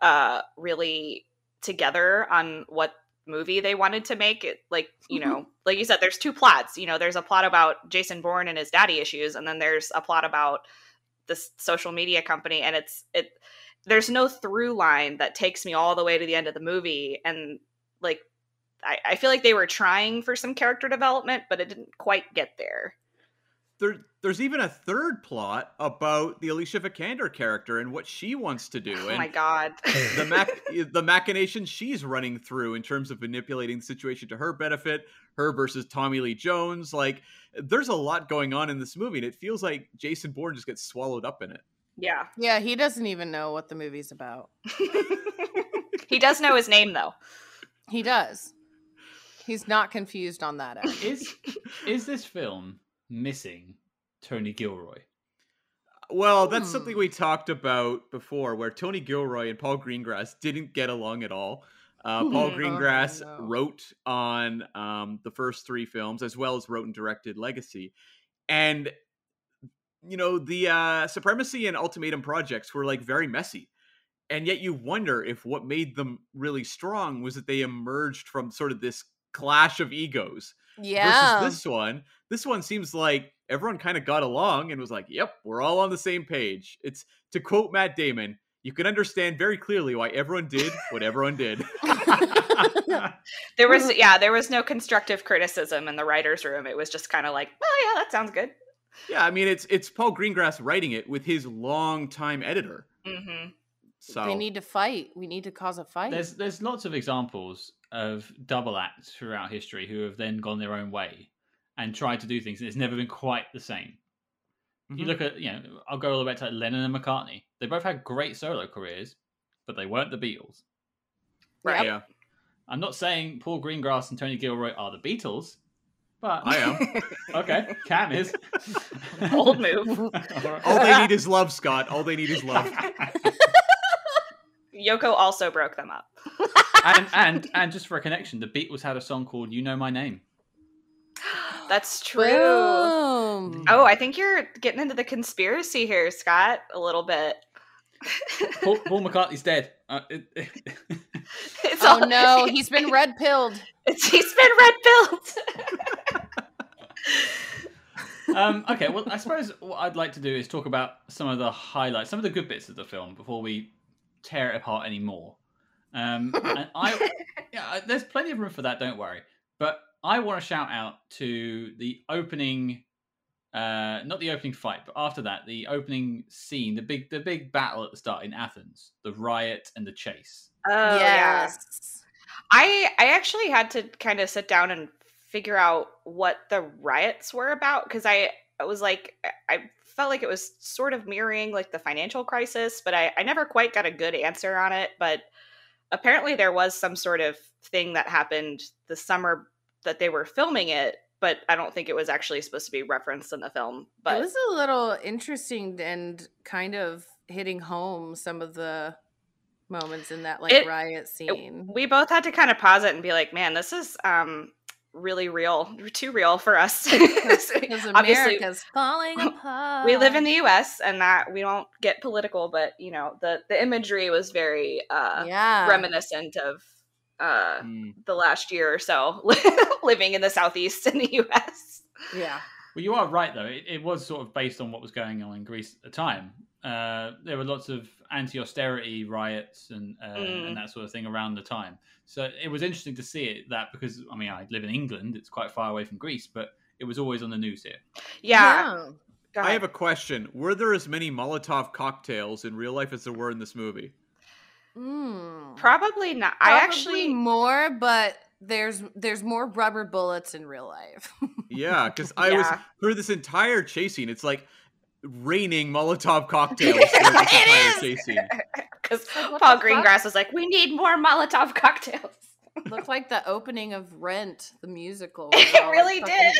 uh really together on what movie they wanted to make. It like you know like you said there's two plots you know there's a plot about jason bourne and his daddy issues and then there's a plot about this social media company and it's it there's no through line that takes me all the way to the end of the movie and like I, I feel like they were trying for some character development, but it didn't quite get there. there there's even a third plot about the Alicia Vikander character and what she wants to do Oh and my god. the mac- the machinations she's running through in terms of manipulating the situation to her benefit, her versus Tommy Lee Jones. Like there's a lot going on in this movie and it feels like Jason Bourne just gets swallowed up in it. yeah. yeah, he doesn't even know what the movie's about. he does know his name though. He does. He's not confused on that end. Is is this film missing Tony Gilroy? Well, that's something Hmm. we talked about before, where Tony Gilroy and Paul Greengrass didn't get along at all. Uh, Paul Oh, Greengrass no. wrote on um, the first three films, as well as wrote and directed Legacy, and you know the uh, Supremacy and Ultimatum projects were like very messy, and yet you wonder if what made them really strong was that they emerged from sort of this clash of egos Yeah. versus this one this one seems like everyone kind of got along and was like yep we're all on the same page it's to quote matt damon you can understand very clearly why everyone did what everyone did There was yeah, there was no constructive criticism in the writers' room. It was just kind of like, oh yeah, that sounds good. yeah i mean it's it's paul greengrass writing it with his longtime editor hmm so we need to fight. We need to cause a fight. There's there's lots of examples of double acts throughout history who have then gone their own way and tried to do things, and it's never been quite the same. You Mhm. look at you know, I'll go all the way to like Lennon and McCartney. They both had great solo careers, but they weren't the Beatles. Right. yeah I'm not saying Paul Greengrass and Tony Gilroy are the Beatles, but i am okay, Cam is Bold move. all they need is love scott all they need is love Yoko also broke them up. and and and just for a connection, the Beatles had a song called "You Know My Name." That's true. Boom. Oh, I think you're getting into the conspiracy here, Scott, a little bit. Paul, Paul McCartney's dead. Uh, it- It's Oh all- no, he's been red pilled. He's been red pilled. um, okay, well, I suppose what I'd like to do is talk about some of the highlights, some of the good bits of the film before we tear it apart anymore. Um, and I, yeah, there's plenty of room for that. Don't worry. But I want to shout out to the opening, uh, not the opening fight, but after that, the opening scene, the big, the big battle at the start in Athens, the riot and the chase. Oh yes. I I actually had to kind of sit down and figure out what the riots were about because I, I was like I felt like it was sort of mirroring like the financial crisis, but I, I never quite got a good answer on it. But apparently there was some sort of thing that happened the summer that they were filming it, but I don't think it was actually supposed to be referenced in the film. But it was a little interesting and kind of hitting home some of the moments in that like It- riot scene. we both had to kind of pause it and be like, man, this is um really real, too real for us. Because Obviously, America's falling apart. we live in the US and that we don't get political, but you know, the the imagery was very uh yeah. reminiscent of uh Mm. the last year or so living in the southeast in the US. Yeah. Well, you are right, though. It, it was sort of based on what was going on in Greece at the time. Uh, there were lots of anti-austerity riots and uh, Mm. and that sort of thing around the time. So it was interesting to see it that because I mean I live in England, it's quite far away from Greece, but it was always on the news here. Yeah. Go i have a question were there as many molotov cocktails in real life as there were in this movie Mm. Probably not. I actually more, but there's there's more rubber bullets in real life. Yeah, because I was Yeah. for this entire chase scene, it's like raining Molotov cocktails through this It entire is! chase scene. because Like, Paul the fuck? Greengrass was like, we need more Molotov cocktails. Looked like the opening of Rent, the musical. It they're all, like, really did.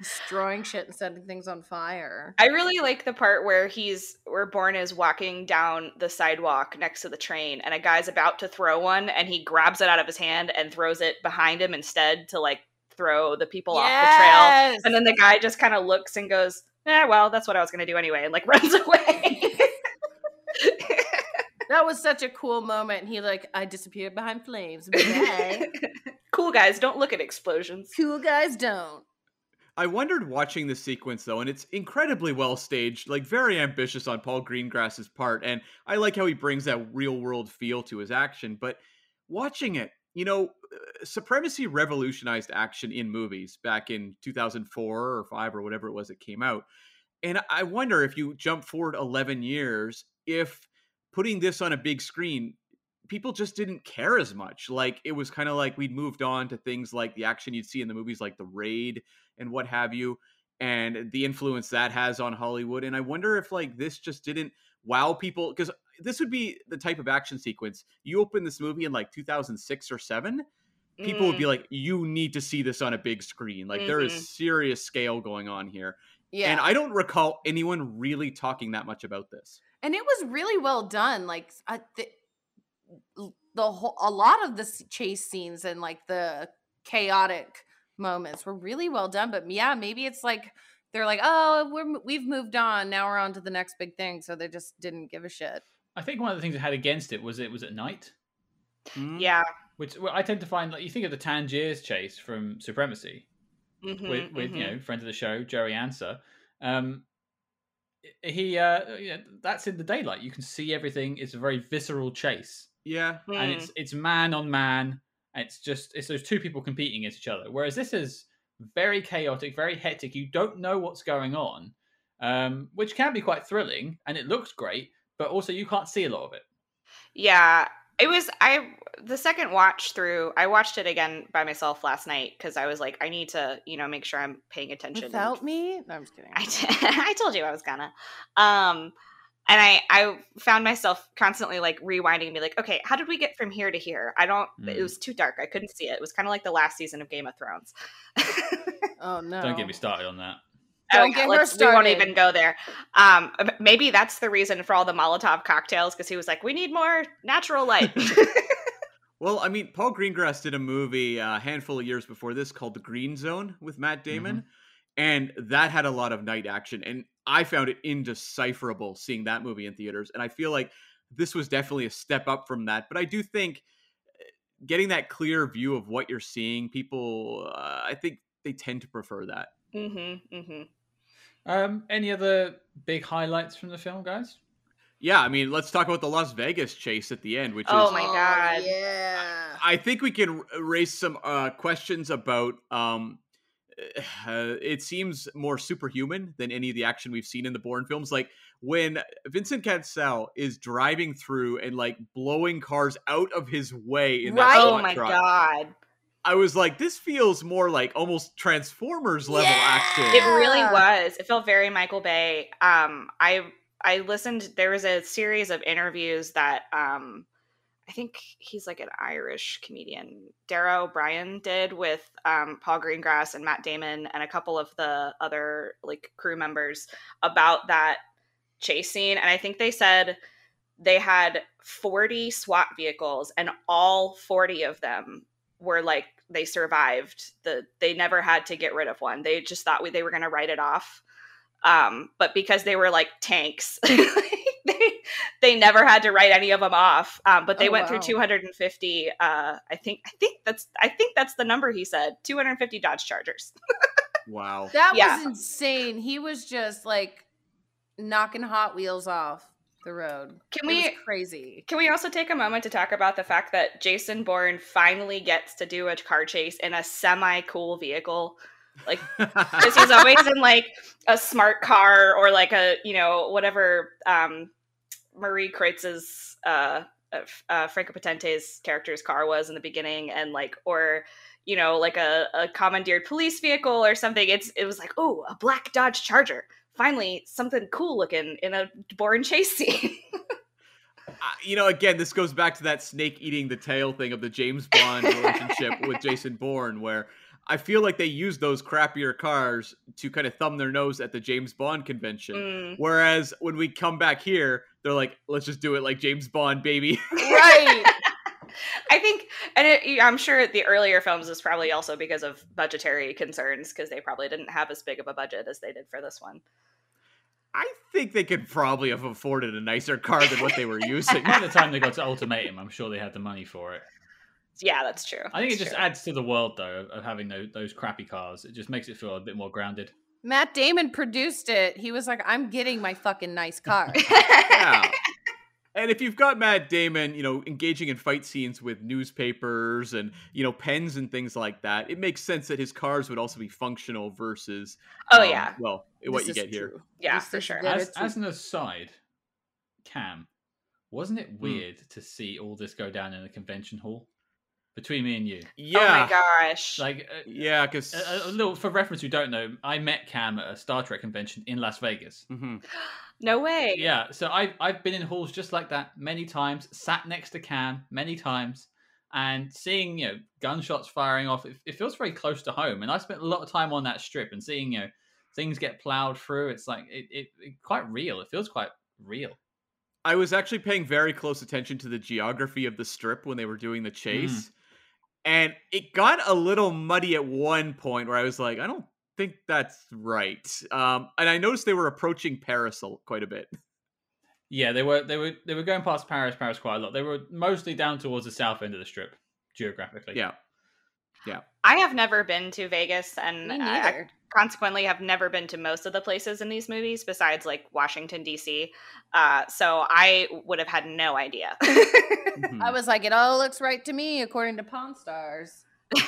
Destroying shit and setting things on fire. I really like the part where he's where Bourne is walking down the sidewalk next to the train and a guy's about to throw one and he grabs it out of his hand and throws it behind him instead to like throw the people off the trail. And then the guy just kind of looks and goes, "Yeah, well, that's what I was going to do anyway," and like runs away. that was such a cool moment. He like, I disappeared behind flames. Bye. cool guys, don't look at explosions. cool guys don't. I wondered watching this sequence though, and it's incredibly well staged, like very ambitious on Paul Greengrass's part, and I like how he brings that real world feel to his action. But watching it, you know, uh, Supremacy revolutionized action in movies back in 2004 or five or whatever it was that came out, and I wonder if you jump forward 11 years, if putting this on a big screen people just didn't care as much. Like it was kind of like we'd moved on to things like the action you'd see in the movies like The Raid and what have you and the influence that has on Hollywood and I wonder if like this just didn't wow people cuz this would be the type of action sequence you open this movie in like 2006 or 7 people would be Mm. like, "You need to see this on a big screen." Like there is Mhm. serious scale going on here, Yeah. and I don't recall anyone really talking that much about this. and it was really well done like I, the, the whole a lot of the chase scenes and like the chaotic moments were really well done but yeah maybe it's like they're like oh we're we've moved on now we're on to the next big thing so they just didn't give a shit I think one of the things it had against it was it was at night, Hmm? Yeah. which well, I tend to find like you think of the Tangiers chase from Supremacy Mhm, with with you mhm. know friend of the show Joey Ansah. Um, he uh, you know, that's in the daylight. You can see everything. It's a very visceral chase, Yeah, and Mm. it's it's man on man. It's just it's those two people competing against each other. Whereas this is very chaotic, very hectic. You don't know what's going on, um, which can be quite thrilling, and it looks great. But also, you can't see a lot of it. Yeah, it was I the second watch through. I watched it again by myself last night because I was like, I need to, you know, make sure I'm paying attention. and- without me no i'm just kidding I, t- I told you I was gonna. Um, and I I found myself constantly like rewinding and be like, okay, how did we get from here to here? I don't. It Mm. was too dark. I couldn't see it. It was kind of like the last season of Game of Thrones. oh no Don't get me started on that. Don't get her let's- We won't even go there. Um, maybe that's the reason for all the Molotov cocktails because he was like, we need more natural light. Well, I mean, Paul Greengrass did a movie uh, a handful of years before this called The Green Zone with Matt Damon, and that had a lot of night action, and I found it indecipherable seeing that movie in theaters, and I feel like this was definitely a step up from that. But I do think uh, getting that clear view of what you're seeing, people, uh, I think they tend to prefer that. mm-hmm, mm-hmm. Um, any other big highlights from the film, guys? Yeah, I mean, let's talk about the Las Vegas chase at the end, which Oh is Oh my God. yeah I think we can raise some uh, questions about. Um, uh, it seems more superhuman than any of the action we've seen in the Bourne films. Like when Vincent Cassel is driving through and like blowing cars out of his way in that Right? Oh my truck, god. I was like, this feels more like almost Transformers level Yeah. action. It really was. It felt very Michael Bay. Um, I I listened. There was a series of interviews that um, I think he's like an Irish comedian, Dara Ó Briain, did with um, Paul Greengrass and Matt Damon and a couple of the other like crew members about that chase scene. And I think they said they had 40 SWAT vehicles, and all 40 of them were like they survived the they never had to get rid of one they just thought we, they were going to write it off um but because they were like tanks they they never had to write any of them off um but they Oh, went wow. through 250 uh i think i think that's i think that's the number he said 250 dodge chargers Wow. that Yeah. was insane he was just like knocking hot wheels off the road Can It was we- crazy Can we also take a moment to talk about the fact that Jason Bourne finally gets to do a car chase in a semi cool vehicle? Like, because he's always in like a smart car or like a, you know, whatever um, Marie Kreutz's, uh, uh, uh, Franka Potente's character's car was in the beginning, and like, or, you know, like a, a commandeered police vehicle or something. It's It was like, oh, a black Dodge Charger. Finally, something cool looking in a Bourne chase scene. Uh, you know, again, this goes back to that snake eating the tail thing of the James Bond relationship with Jason Bourne, where I feel like they use those crappier cars to kind of thumb their nose at the James Bond convention. Mm. Whereas when we come back here, they're like, let's just do it like James Bond, baby. right I think, and it, I'm sure the earlier films is probably also because of budgetary concerns, because they probably didn't have as big of a budget as they did for this one. I think they could probably have afforded a nicer car than what they were using. By the time they got to Ultimatum, I'm sure they had the money for it. Yeah, that's true. I think it just true. adds to the world, though, of, of having those, those crappy cars. It just makes it feel a bit more grounded. Matt Damon produced it. He was like, I'm getting my fucking nice car. yeah. And if you've got Matt Damon, you know, engaging in fight scenes with newspapers and, you know, pens and things like that, it makes sense that his cars would also be functional versus, oh um, yeah, well, what you is get here. yeah, This for sure. As, as an aside, Cam, wasn't Hmm. it weird to see all this go down in a convention hall? Between me and you. Yeah. Oh my gosh. Like, uh, Yeah, because. a, a little for reference, who don't know, I met Cam at a Star Trek convention in Las Vegas. no way. Yeah, so I've I've been in halls just like that many times, sat next to Cam many times. and seeing you know gunshots firing off, it, it feels very close to home. And I spent a lot of time on that strip and seeing you know things get plowed through. It's like it, it, it quite real. It feels quite real. I was actually paying very close attention to the geography of the strip when they were doing the hmm. chase. And it got a little muddy at one point where I was like, I don't think that's right. Um, and I noticed they were approaching Paris quite a bit. Yeah, they were they were they were going past Paris, Paris quite a lot. They were mostly down towards the south end of the strip geographically. Yeah. Yeah. I have never been to Vegas, and I- consequently have never been to most of the places in these movies besides like Washington D.C. Uh, so I would have had no idea. Mhm. I was like, it all looks right to me according to Pawn Stars.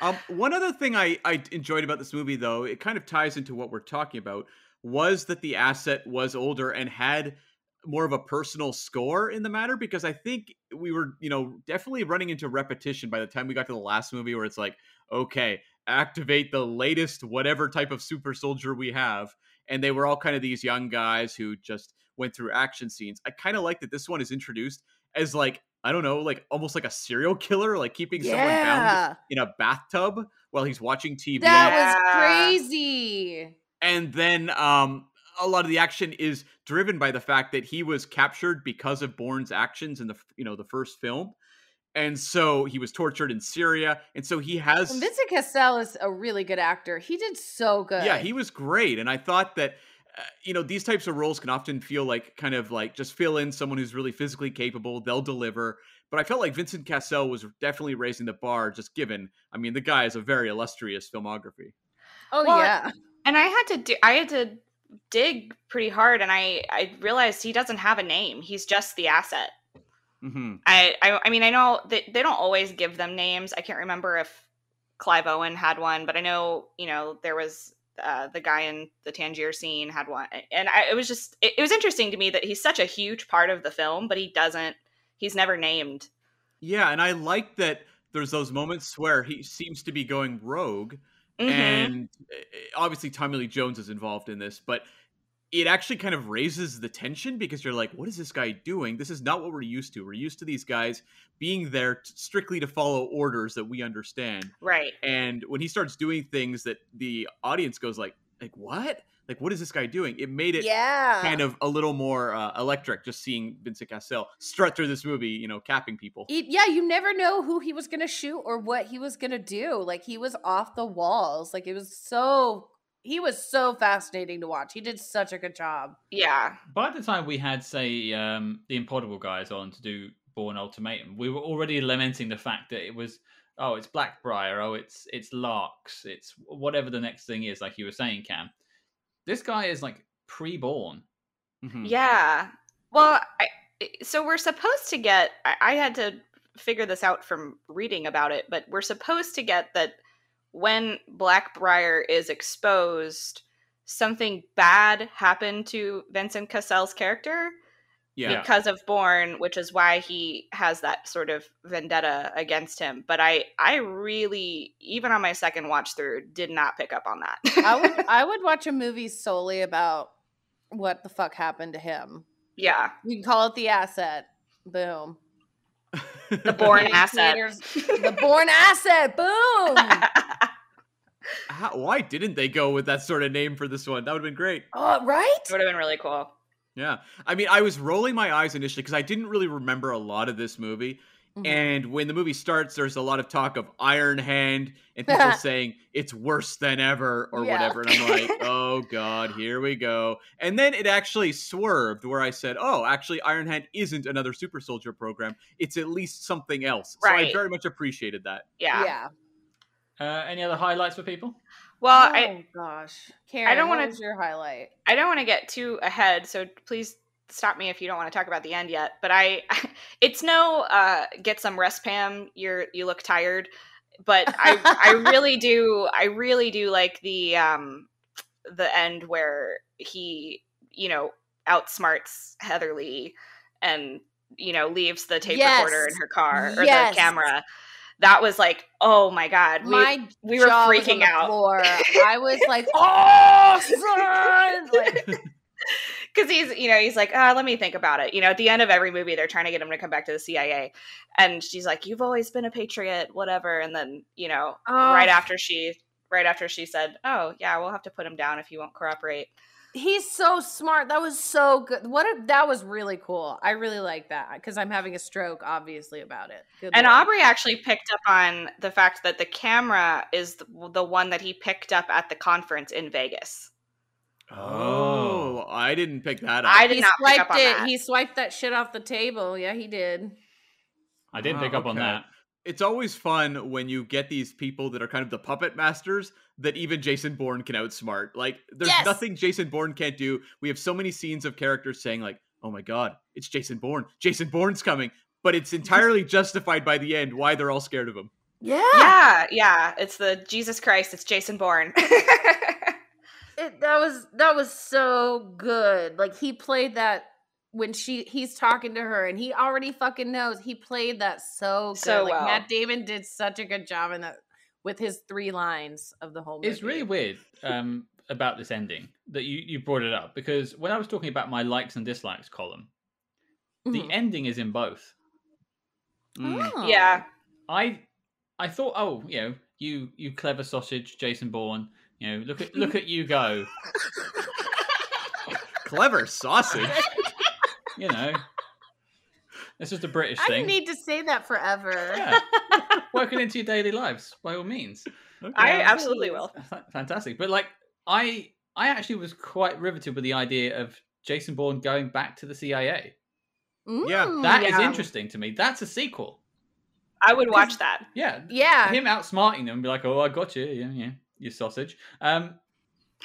Um, one other thing I, I enjoyed about this movie, though, it kind of ties into what we're talking about, was that the asset was older and had more of a personal score in the matter because I think we were, you know, definitely running into repetition by the time we got to the last movie where it's like, okay, activate the latest whatever type of super soldier we have. And they were all kind of these young guys who just went through action scenes. I kind of like that this one is introduced as like, I don't know, like almost like a serial killer, like keeping someone bound in a bathtub while he's watching TV. That Yeah. was crazy. and then um a lot of the action is driven by the fact that he was captured because of Bourne's actions in the you know the first film. And so he was tortured in Syria and so he has And Vincent Cassel is a really good actor. He did so good. Yeah, he was great and I thought that uh, you know these types of roles can often feel like kind of like just fill in someone who's really physically capable, they'll deliver. But I felt like Vincent Cassel was definitely raising the bar just given I mean the guy has a very illustrious filmography. Oh Well, yeah. and I had to do I had to dig pretty hard, and I I realized he doesn't have a name. He's just the asset. Mhm. I I, I mean I know that they don't always give them names. I can't remember if Clive Owen had one, but I know you know there was uh, the guy in the Tangier scene had one, and I, it was just it, it was interesting to me that he's such a huge part of the film, but he doesn't. He's never named. Yeah, and I like that there's those moments where he seems to be going rogue, Mhm. and uh, obviously Tommy Lee Jones is involved in this, but it actually kind of raises the tension because you're like, what is this guy doing? This is not what we're used to. We're used to these guys being there t- strictly to follow orders that we understand. right. And when he starts doing things that the audience goes like, like what? Like what is this guy doing? It made it yeah. kind of a little more uh, electric just seeing Vincent Cassel strut through this movie, you know, capping people. He- yeah, you never know who he was gonna shoot or what he was gonna do. Like he was off the walls. Like it was so he was so fascinating to watch. He did such a good job. Yeah. By the time we had, say, um, the Impossible guys on to do Bourne Ultimatum, we were already lamenting the fact that it was, oh, it's Blackbriar, oh, it's it's LARX, it's whatever the next thing is, like you were saying, Cam. This guy is like pre-Bourne. Mhm. Yeah. Well, I, I- so we're supposed to get. I, I had to figure this out from reading about it, but we're supposed to get that when Blackbriar is exposed, something bad happened to Vincent Cassel's character Yeah. because of Bourne, which is why he has that sort of vendetta against him. But I, I really, even on my second watch through, did not pick up on that. I would I would watch a movie solely about what the fuck happened to him. yeah, You can call it the asset. Boom. The Bourne In asset. The Bourne asset. Boom. How, why didn't they go with that sort of name for this one? That would have been great. oh, right? It would have been really cool. Yeah. I mean, I was rolling my eyes initially because I didn't really remember a lot of this movie. Mhm. And when the movie starts, there's a lot of talk of Iron Hand and people saying it's worse than ever or Yeah. whatever. And I'm like, oh God, here we go. And then it actually swerved where I said, oh, actually, Iron Hand isn't another super soldier program. It's at least something else. Right. So I very much appreciated that. Yeah. yeah. Uh, any other highlights for people? Well, oh I gosh, Karen, don't what wanna- was your highlight? I don't want to get too ahead, so please stop me if you don't want to talk about the end yet. But I, it's no uh, get some rest, Pam. You're you look tired, but I I really do I really do like the um the end where he you know outsmarts Heather Lee and you know leaves the tape recorder in her car or Yes. the camera. That was like, oh my god, we, My we were jaw was on freaking out. Floor. I was like, oh, son! Like, because he's you know he's like ah let me think about it you know at the end of every movie they're trying to get him to come back to the cia and she's like you've always been a patriot whatever and then you know right Oh. after she right after she said oh yeah we'll have to put him down if he won't cooperate He's so smart. That was so good. What a, that was really cool. I really like that because I'm having a stroke, obviously, about it. Good and aubrey actually picked up on the fact that the camera is the, the one that he picked up at the conference in vegas Oh, I didn't pick that up. I did he not pick up swiped on it. that. He swiped that shit off the table. Yeah, he did. I didn't Ah, pick up on okay. that. it's always fun when you get these people that are kind of the puppet masters that even Jason Bourne can outsmart. Like, there's Yes! nothing Jason Bourne can't do. We have so many scenes of characters saying, like, oh my god, it's Jason Bourne. Jason Bourne's coming. But it's entirely justified by the end why they're all scared of him. Yeah. yeah yeah it's the jesus christ it's jason bourne It, that was that was so good. Like he played that when she he's talking to her and he already fucking knows. He played that so good. So like well. Matt Damon did such a good job in that with his three lines of the whole movie. It's really weird um, about this ending that you, you brought it up because when I was talking about my likes and dislikes column, the Mhm. ending is in both. Mm. Oh. yeah I I thought, oh, you know, you you clever sausage, Jason Bourne. You know, look at look at you go. Clever sausage. You know, it's just a British thing. I thing. need to say that forever. Yeah. Working into your daily lives by all means. i absolutely will Fantastic. But like I I actually was quite riveted with the idea of Jason Bourne going back to the CIA. Yeah, Mm, That is Yeah. interesting to me. That's a sequel. i would watch that Yeah. Yeah. Him outsmarting them and be like, Oh, I got you, yeah, yeah, you sausage. Um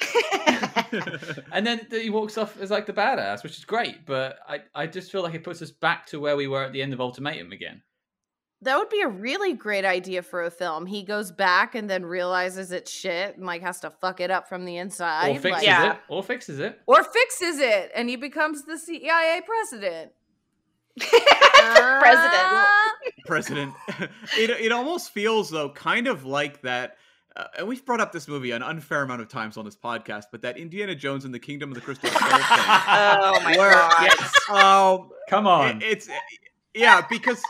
and then he walks off as like the badass, which is great, but I, I just feel like it puts us back to where we were at the end of Ultimatum again. That would be a really great idea for a film. He goes back and then realizes it's shit and like has to fuck it up from the inside. Or fixes like- Yeah. it. Or fixes it. Or fixes it and he becomes the CIA president. for president Ah. president. it it almost feels though kind of like that. Uh, and we've brought up this movie an unfair amount of times on this podcast, but that Indiana Jones and the Kingdom of the Crystal Skull thing. oh my Where- god yes, um, Come it- on. it's yeah because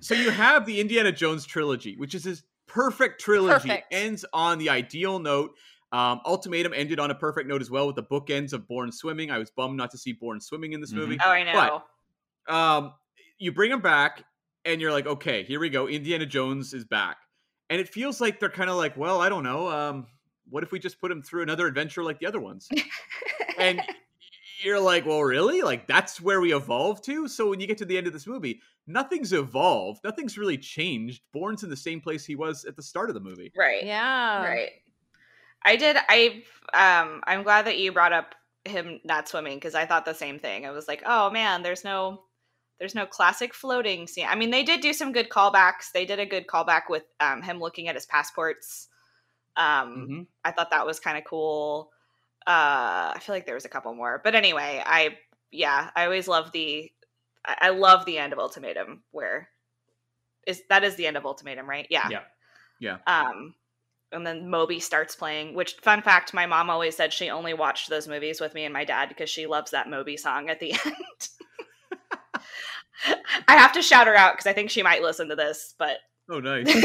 so you have the Indiana Jones trilogy, which is this perfect trilogy, Perfect. ends on the ideal note. Um, Ultimatum ended on a perfect note as well with the bookends of Bourne Swimming. I was bummed not to see Bourne Swimming in this Mhm. movie. oh i know um, you bring him back and you're like, okay, here we go. Indiana Jones is back. And it feels like they're kind of like, well, I don't know. Um, what if we just put him through another adventure like the other ones? and you're like, well, really? Like that's where we evolve to? So when you get to the end of this movie, nothing's evolved. Nothing's really changed. Bourne's in the same place he was at the start of the movie. right Yeah. right i did i um i'm glad that you brought up him not swimming because i thought the same thing i was like oh man there's no there's no classic floating scene i mean they did do some good callbacks they did a good callback with um him looking at his passports um Mhm. i thought that was kind of cool uh i feel like there was a couple more but anyway i yeah i always love the i, I love the end of ultimatum where is that is the end of ultimatum right yeah Yeah. Yeah. um and then Moby starts playing, which fun fact, my mom always said she only watched those movies with me and my dad because she loves that Moby song at the end. I have to shout her out because I think she might listen to this, but Oh, nice.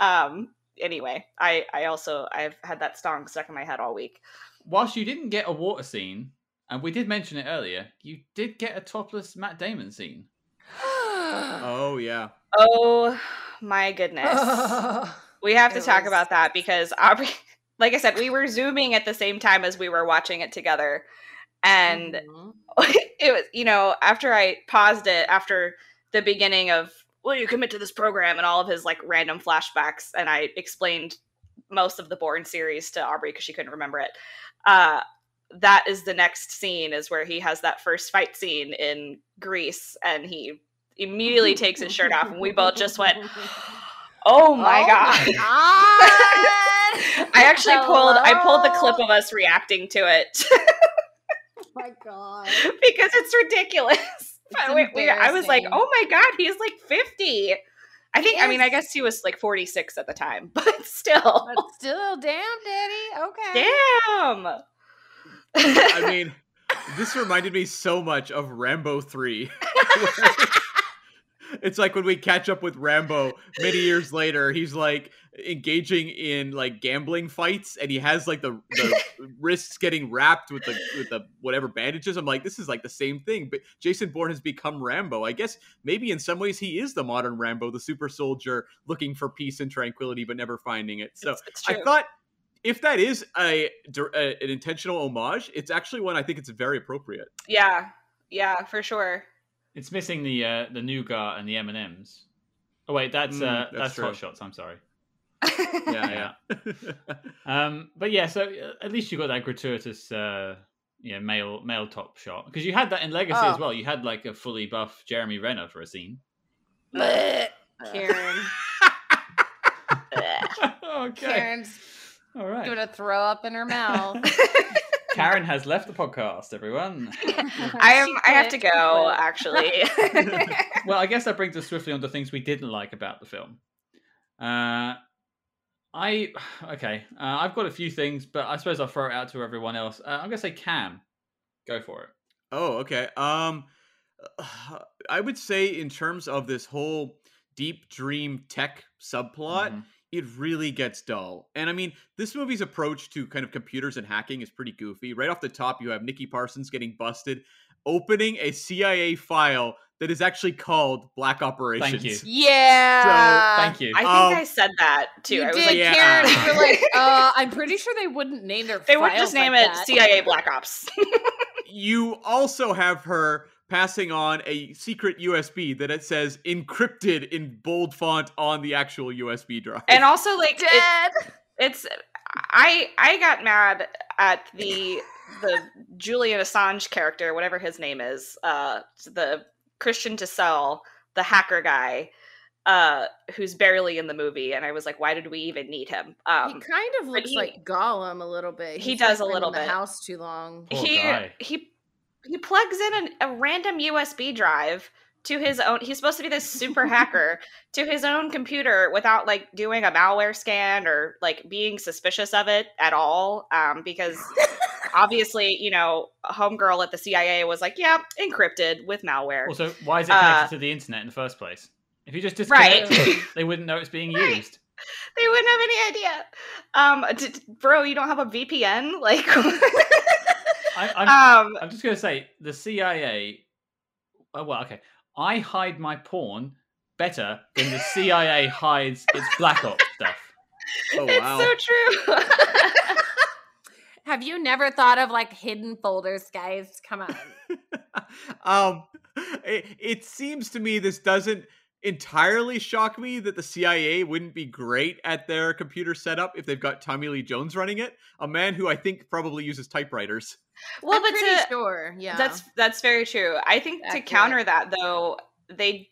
um anyway, I I also I've had that song stuck in my head all week. Whilst you didn't get a water scene, and we did mention it earlier, you did get a topless Matt Damon scene. oh, yeah. Oh my goodness. We have to It talk was- about that because Aubrey like I said, we were zooming at the same time as we were watching it together. And Mhm. it was you know after i paused it after the beginning of will you commit to this program and all of his like random flashbacks and i explained most of the Bourne series to aubrey because she couldn't remember it uh that is the next scene is where he has that first fight scene in greece and he immediately takes his shirt off and we both just went oh my Oh god God. i actually pulled i pulled the clip of us reacting to it my god. because it's ridiculous. But we- we- I was like, oh my god, he's like 50. I think, I mean, I guess he was like 46 at the time, but still. But still, damn, Daddy. Okay. Damn. I mean, this reminded me so much of Rambo 3. It's like when we catch up with Rambo many years later, he's like engaging in like gambling fights and he has like the, the wrists getting wrapped with the with the whatever bandages. I'm like, this is like the same thing. But Jason Bourne has become Rambo. I guess maybe in some ways he is the modern Rambo, the super soldier looking for peace and tranquility but never finding it. So It's- it's I thought if that is a, a an intentional homage, it's actually one I think it's very appropriate. yeah, yeah, for sure. It's missing the uh, the nougat and the M and M's. Oh wait, that's Mm, uh, that's that's, true. hot shots. I'm sorry. Yeah, yeah. Um, but yeah, so uh, at least you got that gratuitous, uh, yeah, male male top shot because you had that in Legacy as Oh. well. You had like a fully buff Jeremy Renner for a scene. Blech. Karen. okay, Karen's all right. gonna throw up in her mouth. Karen has left the podcast. Everyone. I am. I have to go. Actually. well, I guess that brings us swiftly on to things we didn't like about the film. Uh, I okay. Uh, I've got a few things, but I suppose I'll throw it out to everyone else. Uh, I'm gonna say Cam. Go for it. Oh, okay. Um, I would say in terms of this whole deep dream tech subplot, Mhm. It really gets dull. And I mean, this movie's approach to kind of computers and hacking is pretty goofy. Right off the top, you have Nikki Parsons getting busted, opening a CIA file that is actually called Black Operations. you. yeah. Thank you. I think Um, I said that too. You I was did, like, Yeah. Karen. You're like, uh, I'm pretty sure they wouldn't name their. they would files just name like it that. CIA Black Ops. You also have her passing on a secret USB that it says encrypted in bold font on the actual USB drive. and also, like, it, Dead. it's I I got mad at the the Julian Assange character, whatever his name is, uh, the Christian Dassault, the hacker guy, uh, who's barely in the movie, and I was like, why did we even need him? Um, he kind of looks he- like Gollum a little bit. he does like, a little in the bit. house too long. Poor he guy. he he plugs in an, a random USB drive to his own. He's supposed to be this super hacker to his own computer without like doing a malware scan or like being suspicious of it at all. Um, because obviously, you know, homegirl at the CIA was like, "Yeah, encrypted with malware." Also, why is it connected Uh, to the internet in the first place? If you just Right. disconnect it, they wouldn't know it's being Right. used. they wouldn't have any idea. Um, d- bro, you don't have a VPN, like. I, I'm, um, I'm just going to say the CIA. Oh, well, okay. I hide my porn better than the CIA hides its black ops stuff. Oh, it's wow. so true. Have you never thought of like hidden folders, guys? Come on. um, it, it seems to me this doesn't entirely shock me that the CIA wouldn't be great at their computer setup if they've got Tommy Lee Jones running it, a man who I think probably uses typewriters. well, I'm but pretty to, sure. Yeah, That's that's very true. I think to counter that though, they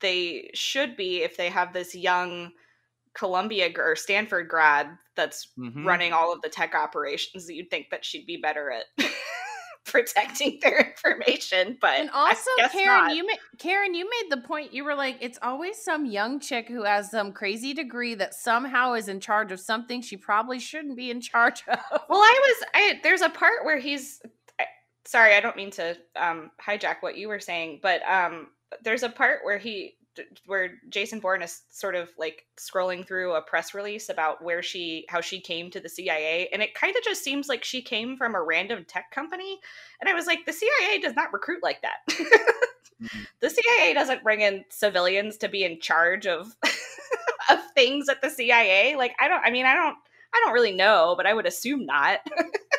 they should be if they have this young Columbia or Stanford grad that's Mhm. running all of the tech operations. You'd think that she'd be better at protecting their information, but And also, Karen, not. you ma- Karen, you made the point. You were like, it's always some young chick who has some crazy degree that somehow is in charge of something she probably shouldn't be in charge of. Well, I was. I there's a part where he's. I, sorry, I don't mean to um, hijack what you were saying, but um, there's a part where he, where Jason Bourne is sort of like scrolling through a press release about where she, how she came to the CIA, and it kind of just seems like she came from a random tech company, and I was like, the CIA does not recruit like that. Mm-hmm. The CIA doesn't bring in civilians to be in charge of of things at the CIA. Like I don't. I mean, I don't. I don't really know, but I would assume not.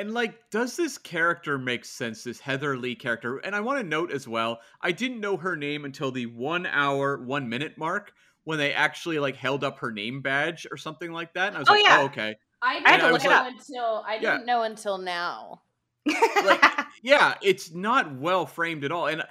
And like, does this character make sense? This Heather Lee character, and I want to note as well, I didn't know her name until the one hour, one minute mark when they actually like held up her name badge or something like that. And I was Oh, like, yeah. oh, okay. I didn't to know it up. until I didn't know until now. Like, yeah, it's not well framed at all. And I-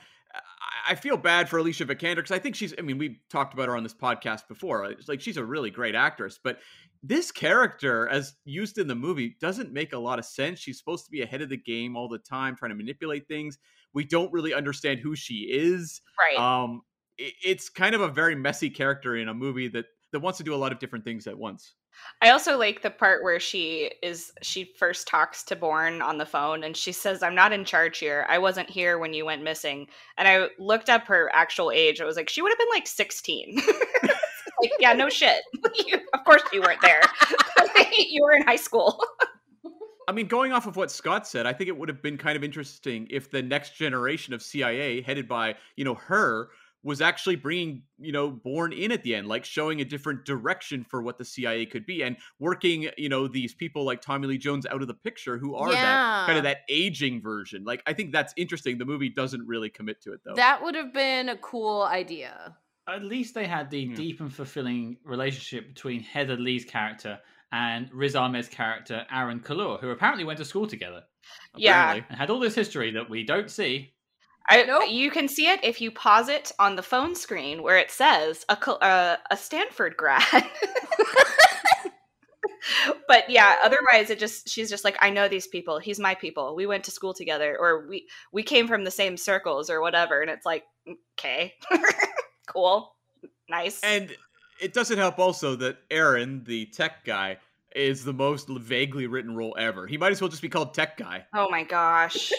I feel bad for Alicia Vikander because I think she's, I mean, we talked about her on this podcast before. It's like she's a really great actress, but this character, as used in the movie, doesn't make a lot of sense. She's supposed to be ahead of the game all the time, trying to manipulate things. We don't really understand who she is. right. Um, it's kind of a very messy character in a movie that that wants to do a lot of different things at once. I also like the part where she is she first talks to Bourne on the phone and she says, I'm not in charge here. I wasn't here when you went missing. And I looked up her actual age. I was like, she would have been like 16. like, yeah, no shit. You, of course you weren't there. you were in high school. I mean, going off of what Scott said, I think it would have been kind of interesting if the next generation of CIA, headed by you know her, was actually bringing you know Bourne in at the end, like showing a different direction for what the CIA could be, and working you know these people like Tommy Lee Jones out of the picture, who are that kind of that aging version. Like, I think that's interesting. The movie doesn't really commit to it though. That would have been a cool idea. At least they had the Yeah. deep and fulfilling relationship between Heather Lee's character and Riz Ahmed's character, Aaron Kalloor, who apparently went to school together Yeah. and had all this history that we don't see. I, Nope. You can see it if you pause it on the phone screen where it says a, uh, a Stanford grad. but yeah, otherwise it just she's just like I know these people. He's my people. We went to school together or we we came from the same circles or whatever and it's like okay. cool. Nice. And it doesn't help also that Aaron, the tech guy, is the most vaguely written role ever. He might as well just be called Tech Guy. oh my gosh.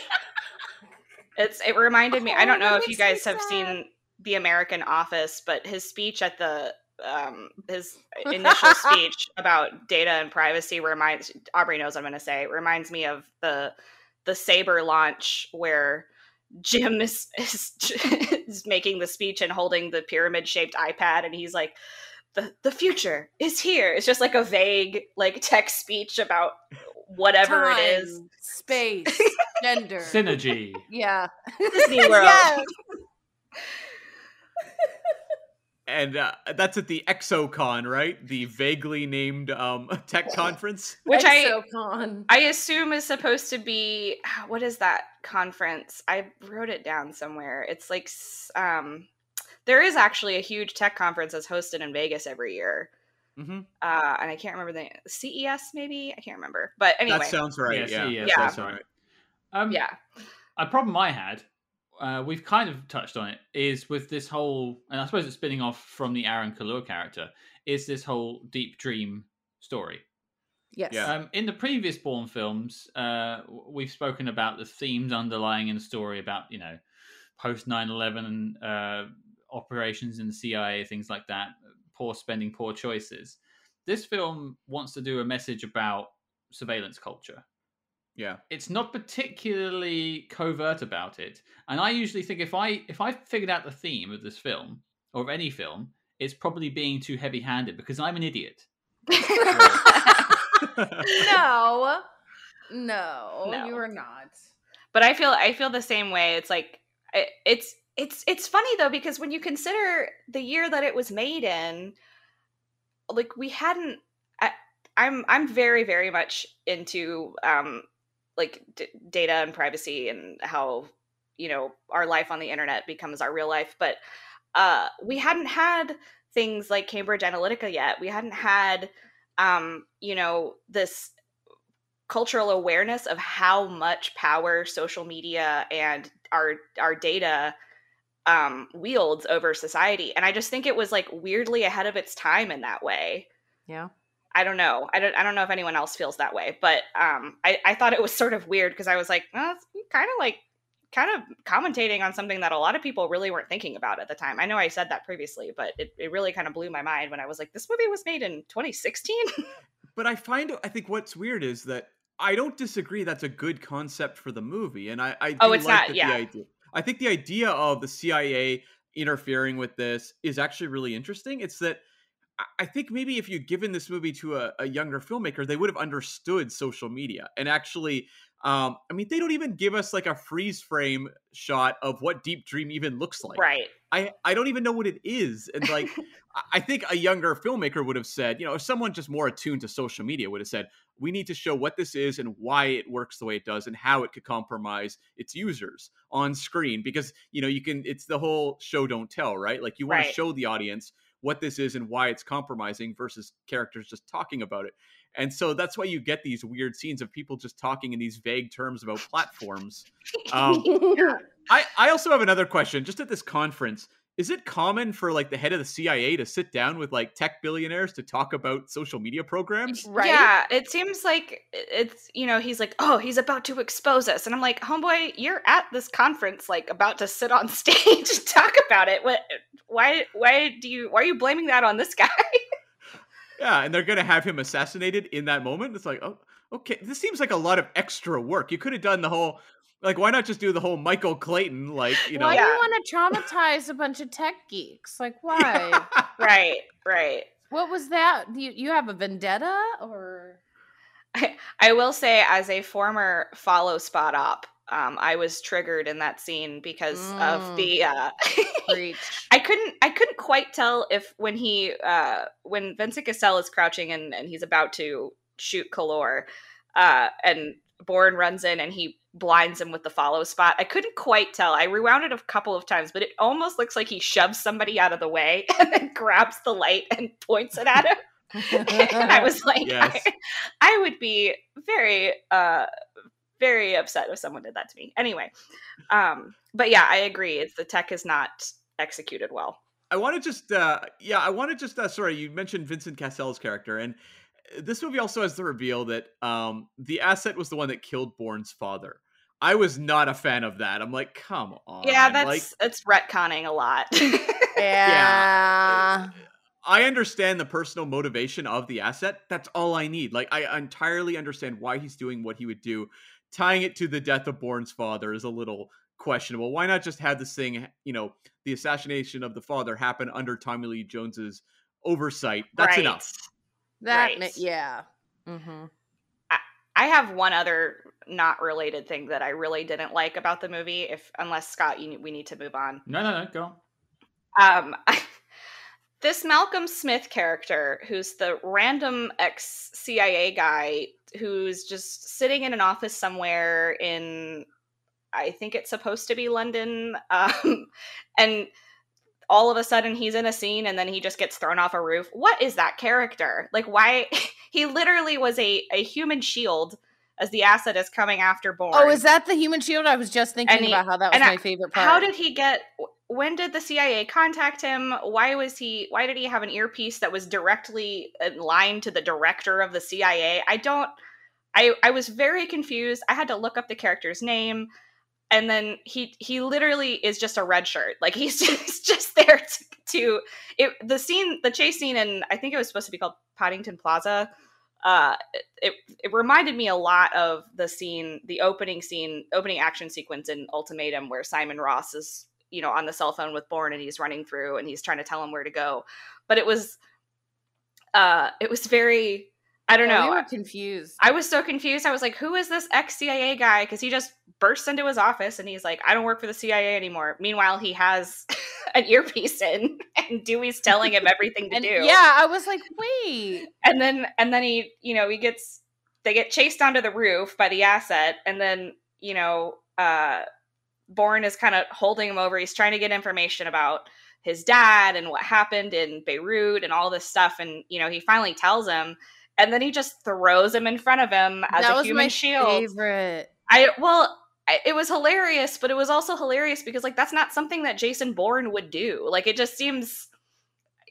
it's it reminded me. I Oh, don't know if you makes me guys have seen The American Office, but his speech at the um his initial speech about data and privacy reminds Aubrey knows what I'm going to say reminds me of the the Sabre launch where Jim is, is is making the speech and holding the pyramid shaped iPad and he's like the the future is here. It's just like a vague like tech speech about whatever it is. Space, gender. Synergy. yeah. Disney World. Yes. And uh, that's at the ExoCon, right? The vaguely named um, tech conference. Which I ExoCon. I assume is supposed to be what is that conference? I wrote it down somewhere. It's like um there is actually a huge tech conference that's hosted in Vegas every year. hmm Uh and I can't remember the CES maybe? I can't remember. But anyway. That sounds right. Yeah, Yeah, CES, Yeah. that's right. Um, yeah. a problem I had, uh, we've kind of touched on it, is with this whole, and I suppose it's spinning off from the Aaron Kalloor character, is this whole deep dream story. Yes. Yeah. Um, in the previous Bourne films, uh, we've spoken about the themes underlying in the story about, you know, post 9 11 uh, operations in the CIA, things like that, poor spending, poor choices. This film wants to do a message about surveillance culture Yeah. it's not particularly covert about it and i usually think if i if i figured out the theme of this film or of any film it's probably being too heavy handed because i'm an idiot No. No, No. you are not. but I feel I feel the same way. It's like it, it's it's it's funny though because when you consider the year that it was made in, like we hadn't. I, I'm I'm very very much into um like d- data and privacy and how you know our life on the internet becomes our real life, but uh we hadn't had things like Cambridge Analytica yet. We hadn't had um you know this cultural awareness of how much power social media and our our data um wields over society and i just think it was like weirdly ahead of its time in that way Yeah. I don't know i don't i don't know if anyone else feels that way but um i i thought it was sort of weird because i was like well, it's kind of like kind of commentating on something that a lot of people really weren't thinking about at the time i know i said that previously but it, it really kind of blew my mind when i was like this movie was made in 2016 But I find I think what's weird is that I don't disagree that's a good concept for the movie, and I I Oh, it's like not- yeah. the idea. I think the idea of the CIA interfering with this is actually really interesting. It's that I- think maybe if you'd given this movie to a, a younger filmmaker, they would have understood social media and actually. Um, I mean, they don't even give us like a freeze frame shot of what Deep Dream even looks like. right I, I don't even know what it is. And like, I- I think a younger filmmaker would have said, you know, if someone just more attuned to social media would have said, we need to show what this is and why it works the way it does and how it could compromise its users on screen. Because, you know, you can, it's the whole show don't tell, right? Like, you want Right. to show the audience what this is and why it's compromising versus characters just talking about it. And so that's why you get these weird scenes of people just talking in these vague terms about platforms. Um, I, I also have another question. Just at this conference, is it common for like the head of the CIA to sit down with like tech billionaires to talk about social media programs? Right? Yeah, it seems like it's you know he's like, oh, he's about to expose us, and I'm like, homeboy, you're at this conference, like about to sit on stage and talk about it. What? Why? Why do you? Why are you blaming that on this guy? Yeah, and they're gonna have him assassinated in that moment. It's like, oh, okay, this seems like a lot of extra work. You could have done the whole, like, why not just do the whole Michael Clayton, like, you know? Why do you want to traumatize a bunch of tech geeks? Like, why? right, right. what was that? You you have a vendetta or? I, I will say, as a former follow spot op, um, I was triggered in that scene because of Mm. the. Uh, Preach. I couldn't. I couldn't quite tell if when he, uh, when Vincent Cassel is crouching and, and he's about to shoot Kalloor, uh, and Bourne runs in and he blinds him with the follow spot. I couldn't quite tell. I rewound it a couple of times, but it almost looks like he shoves somebody out of the way and then grabs the light and points it at him. and I was like, Yes. I, I would be very, uh, very upset if someone did that to me. Anyway, um, but yeah, I agree. It's the tech is not executed well. I want to just, uh, yeah, I want to just, uh, sorry, you mentioned Vincent Cassel's character, and this movie also has the reveal that um, the asset was the one that killed Bourne's father. I was not a fan of that. I'm like, come on. yeah, that's like, that's retconning a lot. yeah. I understand the personal motivation of the asset. That's all I need. Like, I entirely understand why he's doing what he would do. Tying it to the death of Bourne's father is a little questionable. Why not just have this thing, you know, the assassination of the father happen under Tommy Lee Jones's oversight? That's Right. enough. That ma- yeah. Mm-hmm. I have one other not related thing that I really didn't like about the movie. If unless Scott, you, we need to move on. No, no, no. Go. Um, this Malcolm Smith character, who's the random ex CIA guy who's just sitting in an office somewhere in, I think it's supposed to be London, um, and all of a sudden he's in a scene and then he just gets thrown off a roof. What is that character? Like, why? he literally was a, a human shield as the asset is coming after Bourne. Oh, is that the human shield? I was just thinking he- about how that was and I- my favorite part. How did he get? When did the CIA contact him? Why was he? Why did he have an earpiece that was directly in line to the director of the CIA? I don't. I I was very confused. I had to look up the character's name, and then he he literally is just a red shirt. Like he's just just there to, to it. The scene, the chase scene, and I think it was supposed to be called Paddington Plaza. Uh, it it reminded me a lot of the scene, the opening scene, opening action sequence in Ultimatum, where Simon Ross is, you know, on the cell phone with Bourne and he's running through and he's trying to tell him where to go. But it was, uh, it was very, I don't Yeah, know. We were confused. I was so confused. I was like, who is this ex CIA guy? Because he just bursts into his office and he's like, I don't work for the CIA anymore. Meanwhile, he has an earpiece in and Dewey's telling him everything to and do yeah, I was like, wait. and then and then he you know he gets they get chased onto the roof by the asset and then you know uh Bourne is kind of holding him over he's trying to get information about his dad and what happened in Beirut and all this stuff and you know he finally tells him and then he just throws him in front of him as that a was human my shield favorite. I well, it was hilarious, but it was also hilarious because like that's not something that Jason Bourne would do. Like it just seems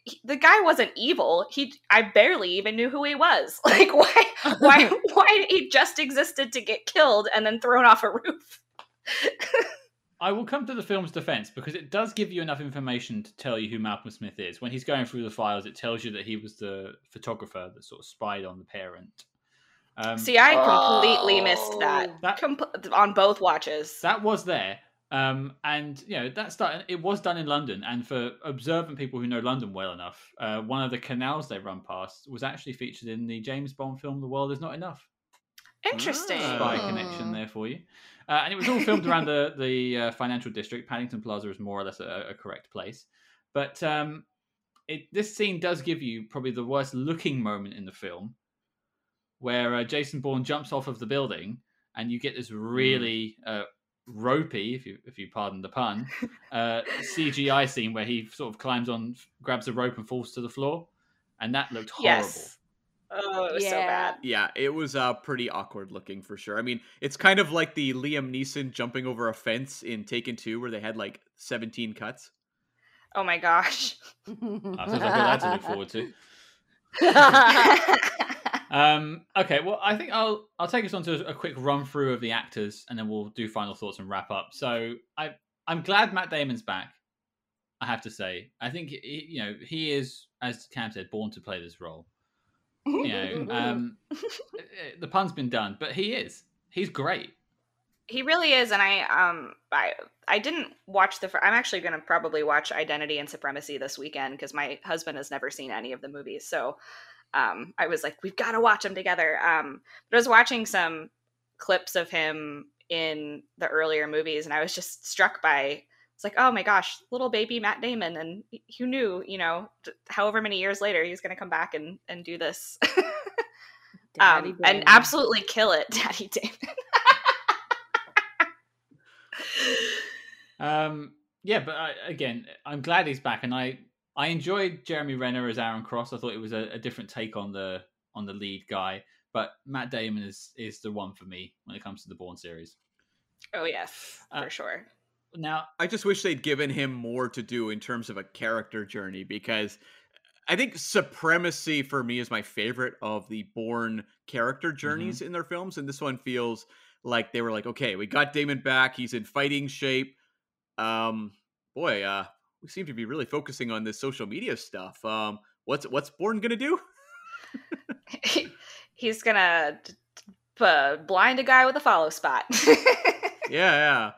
he- the guy wasn't evil. He I barely even knew who he was. Like why why why he just existed to get killed and then thrown off a roof. I will come to the film's defense because it does give you enough information to tell you who Malcolm Smith is. When he's going through the files, it tells you that he was the photographer that sort of spied on the parent. Um, See, I completely missed that, Oh. That- Comp- on both watches. that was there, um, and you know that started. It was done in London, and for observant people who know London well enough, uh, one of the canals they run past was actually featured in the James Bond film "The World Is Not Enough." Interesting. Spy Hmm. connection there for you. Uh, and it was all filmed around the the uh, financial district. Paddington Plaza is more or less a, a correct place, but um, it this scene does give you probably the worst looking moment in the film, where uh, Jason Bourne jumps off of the building, and you get this really uh, ropey, if you if you pardon the pun, uh, CGI scene where he sort of climbs on, grabs a rope, and falls to the floor, and that looked horrible. Yes. Oh, it was so bad. Yeah, it was uh, pretty awkward looking for sure. I mean, it's kind of like the Liam Neeson jumping over a fence in Taken 2 where they had like 17 cuts. Oh my gosh. Oh, sounds like I've got that to look forward to. Um, okay, well, I think I'll I'll take us on to a quick run through of the actors, and then we'll do final thoughts and wrap up. So I I'm glad Matt Damon's back. I have to say, I think he, you know he is, as Cam said, born to play this role. You know, um, the pun's been done, but he is. He's great. he really is and i um i i didn't watch the fir- i'm actually going to probably watch identity and supremacy this weekend because my husband has never seen any of the movies so um i was like we've got to watch them together um but i was watching some clips of him in the earlier movies and i was just struck by it's like oh my gosh little baby matt damon and who knew you know however many years later he's going to come back and and do this um, and absolutely kill it daddy damon Um, yeah, but I, again, I'm glad he's back, and I I enjoyed Jeremy Renner as Aaron Cross. I thought it was a, a different take on the on the lead guy, but Matt Damon is is the one for me when it comes to the Bourne series. Oh yes, Uh, for sure. Now, I just wish they'd given him more to do in terms of a character journey because I think Supremacy for me is my favorite of the Bourne character journeys in their films. And this one feels like they were like, okay, we got Damon back. He's in fighting shape. Um, boy, uh, we seem to be really focusing on this social media stuff. Um, what's what's Bourne gonna do? He's gonna uh, blind a guy with a follow spot. Yeah, yeah.